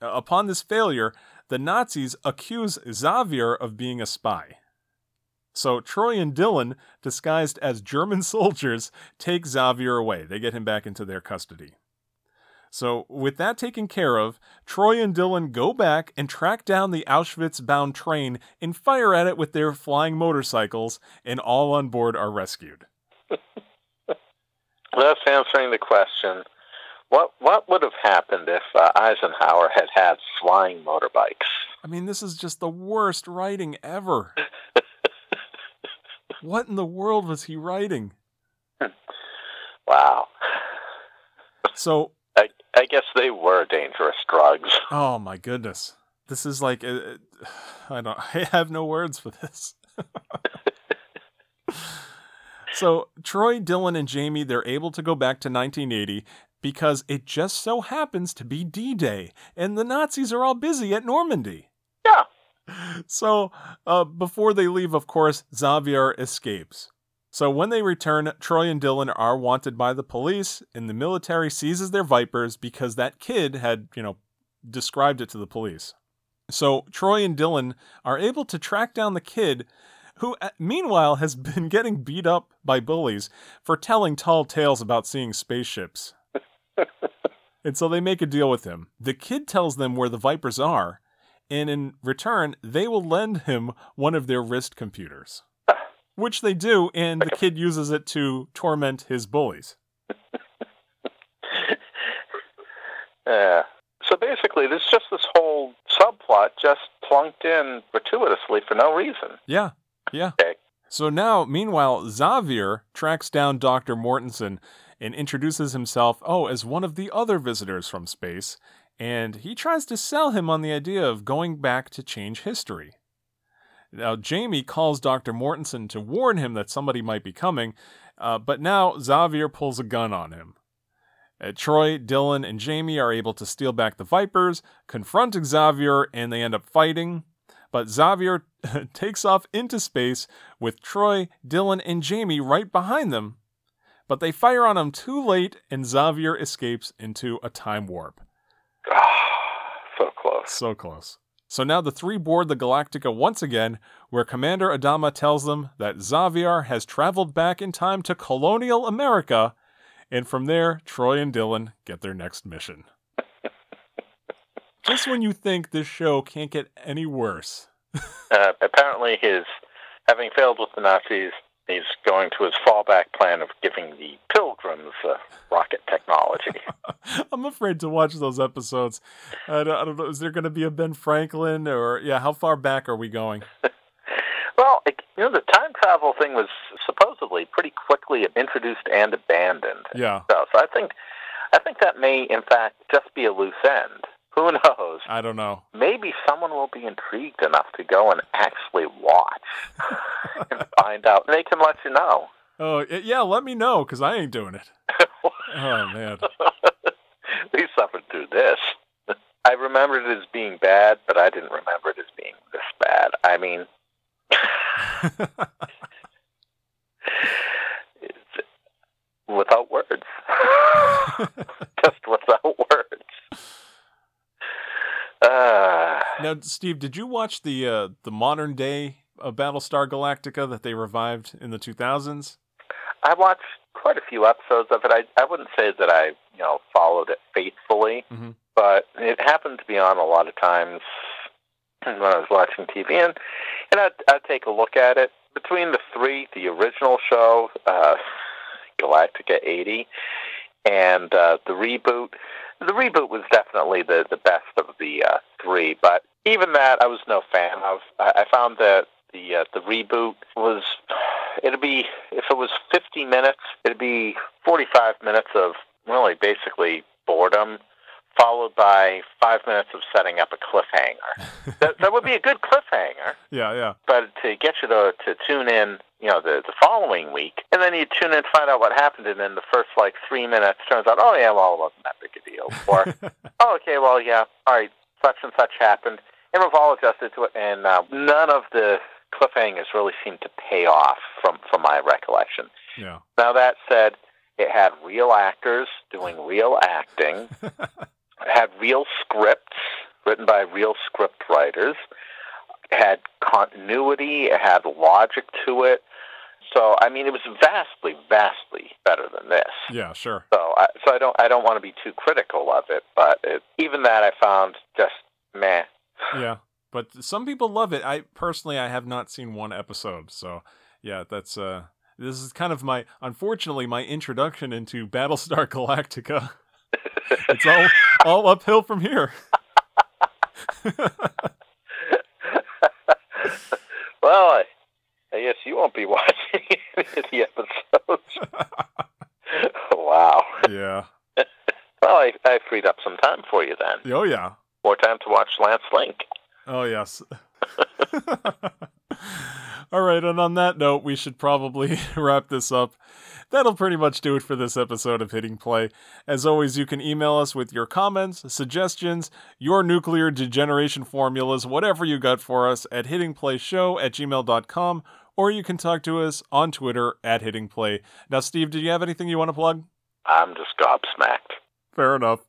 Uh, upon this failure, the Nazis accuse Xavier of being a spy. So Troy and Dillon, disguised as German [LAUGHS] soldiers, take Xavier away. They get him back into their custody. So, with that taken care of, Troy and Dillon go back and track down the Auschwitz bound train and fire at it with their flying motorcycles, and all on board are rescued. [LAUGHS] Thus answering the question what, what would have happened if uh, Eisenhower had had flying motorbikes? I mean, this is just the worst writing ever. [LAUGHS] what in the world was he writing? [LAUGHS] Wow. So I, I guess they were dangerous drugs. [LAUGHS] Oh my goodness. This is like uh, I don't [LAUGHS] I have no words for this. so Troy, Dillon and Jamie they're able to go back to 1980 because it just so happens to be D-Day and the Nazis are all busy at Normandy. So, uh, before they leave, of course, Xavier escapes. So when they return, Troy and Dillon are wanted by the police, and the military seizes their Vipers because that kid had, you know, described it to the police. So Troy and Dillon are able to track down the kid, who uh, meanwhile has [LAUGHS] been getting beat up by bullies for telling tall tales about seeing spaceships. [LAUGHS] and so they make a deal with him. The kid tells them where the Vipers are, and in return, they will lend him one of their wrist computers [LAUGHS] which they do, and the kid uses it to torment his bullies. [LAUGHS] yeah. So basically, there's just this whole subplot just plunked in gratuitously for no reason. Yeah, yeah. Okay. So now, meanwhile, Xavier tracks down Dr. Mortensen and introduces himself, oh, as one of the other visitors from space, and he tries to sell him on the idea of going back to change history. Now, Jamie calls Dr. Mortensen to warn him that somebody might be coming, uh, but now Xavier pulls a gun on him. Uh, Troy, Dillon, and Jamie are able to steal back the Vipers, confront Xavier, and they end up fighting. But Xavier [LAUGHS] takes off into space with Troy, Dillon, and Jamie right behind them. But they fire on him too late, and Xavier escapes into a time warp. So close. So close. So now the three board the Galactica once again, where Commander Adama tells them that Xavier has traveled back in time to colonial America, and from there, Troy and Dillon get their next mission. [LAUGHS] Just when you think this show can't get any worse. uh, apparently, his having failed with the Nazis, he's going to his fallback plan of giving the pilgrims uh, rocket technology. [LAUGHS] I'm afraid to watch those episodes. I don't, I don't know. Is there going to be a Ben Franklin or yeah? How far back are we going? [LAUGHS] well, it, you know, the time travel thing was supposedly pretty quickly introduced and abandoned. Yeah. So, so I think, I think that may in fact just be a loose end. Who knows? I don't know. Maybe someone will be intrigued enough to go and actually watch and [LAUGHS] find out. They can let you know. Oh yeah, let me know because I ain't doing it. [LAUGHS] oh man. we suffered through this. I remembered it as being bad, but I didn't remember it as being this bad. I mean, [LAUGHS] it's without words. Just without words. Uh, now, Steve, did you watch the uh, the modern day of Battlestar Galactica that they revived in the 2000s? I watched quite a few episodes of it. I I wouldn't say that I you know followed it faithfully, mm-hmm. but it happened to be on a lot of times when I was watching TV, and and I'd, I'd take a look at it. Between the three, the original show, uh, Galactica '80, and uh, the reboot, the reboot was definitely the the best of the uh, three. But even that, I was no fan of. I, I found that the uh, the reboot was it'd be if it was 50 minutes, it'd be 45 minutes of really basically boredom, followed by five minutes of setting up a cliffhanger. [LAUGHS] that, that would be a good cliffhanger, Yeah, yeah. but to get you to to tune in, you know, the the following week, and then you tune in to find out what happened, and then the first like three minutes turns out, oh yeah, well, it wasn't that big a deal. Or, [LAUGHS] oh, okay, well, yeah, all right, such and such happened, and we've all adjusted to it, and uh, none of the cliffhangers really seemed to pay off from from my recollection. Yeah. Now that said, it had real actors doing real acting. [LAUGHS] Had real scripts written by real script writers. Had continuity. It had logic to it. So I mean, it was vastly, vastly better than this. Yeah, sure. So I, so I don't I don't want to be too critical of it, but it, even that I found just meh. Yeah. But some people love it. I personally I have not seen one episode. So, yeah, that's uh this is kind of my unfortunately my introduction into Battlestar [LAUGHS] Galactica. It's all all uphill from here. [LAUGHS] well, I, I guess you won't be watching any of the episodes. [LAUGHS] wow. yeah. [LAUGHS] Well, I, I freed up some time for you then. Oh yeah. More time to watch Lance Link. Oh yes. All right, and on that note, we should probably [LAUGHS] wrap this up. That'll pretty much do it for this episode of Hitting Play. As always, you can email us with your comments, suggestions, your nuclear degeneration formulas, whatever you got for us at hittingplayshow at gmail.com, or you can talk to us on Twitter at Hitting Play. Now, Steve, do you have anything you want to plug? I'm just gobsmacked. Fair enough.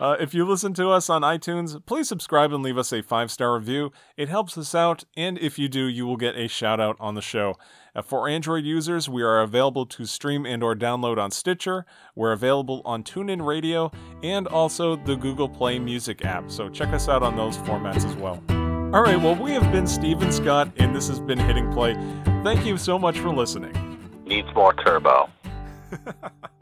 Uh, if you listen to us on iTunes, please subscribe and leave us a five star review. It helps us out, and if you do, you will get a shout out on the show. Uh, for Android users, we are available to stream and/or download on Stitcher. We're available on TuneIn Radio and also the Google Play Music app. So check us out on those formats as well. All right, well, we have been Steve and Scott, and this has been Hitting Play. Thank you so much for listening. Needs more turbo. [LAUGHS]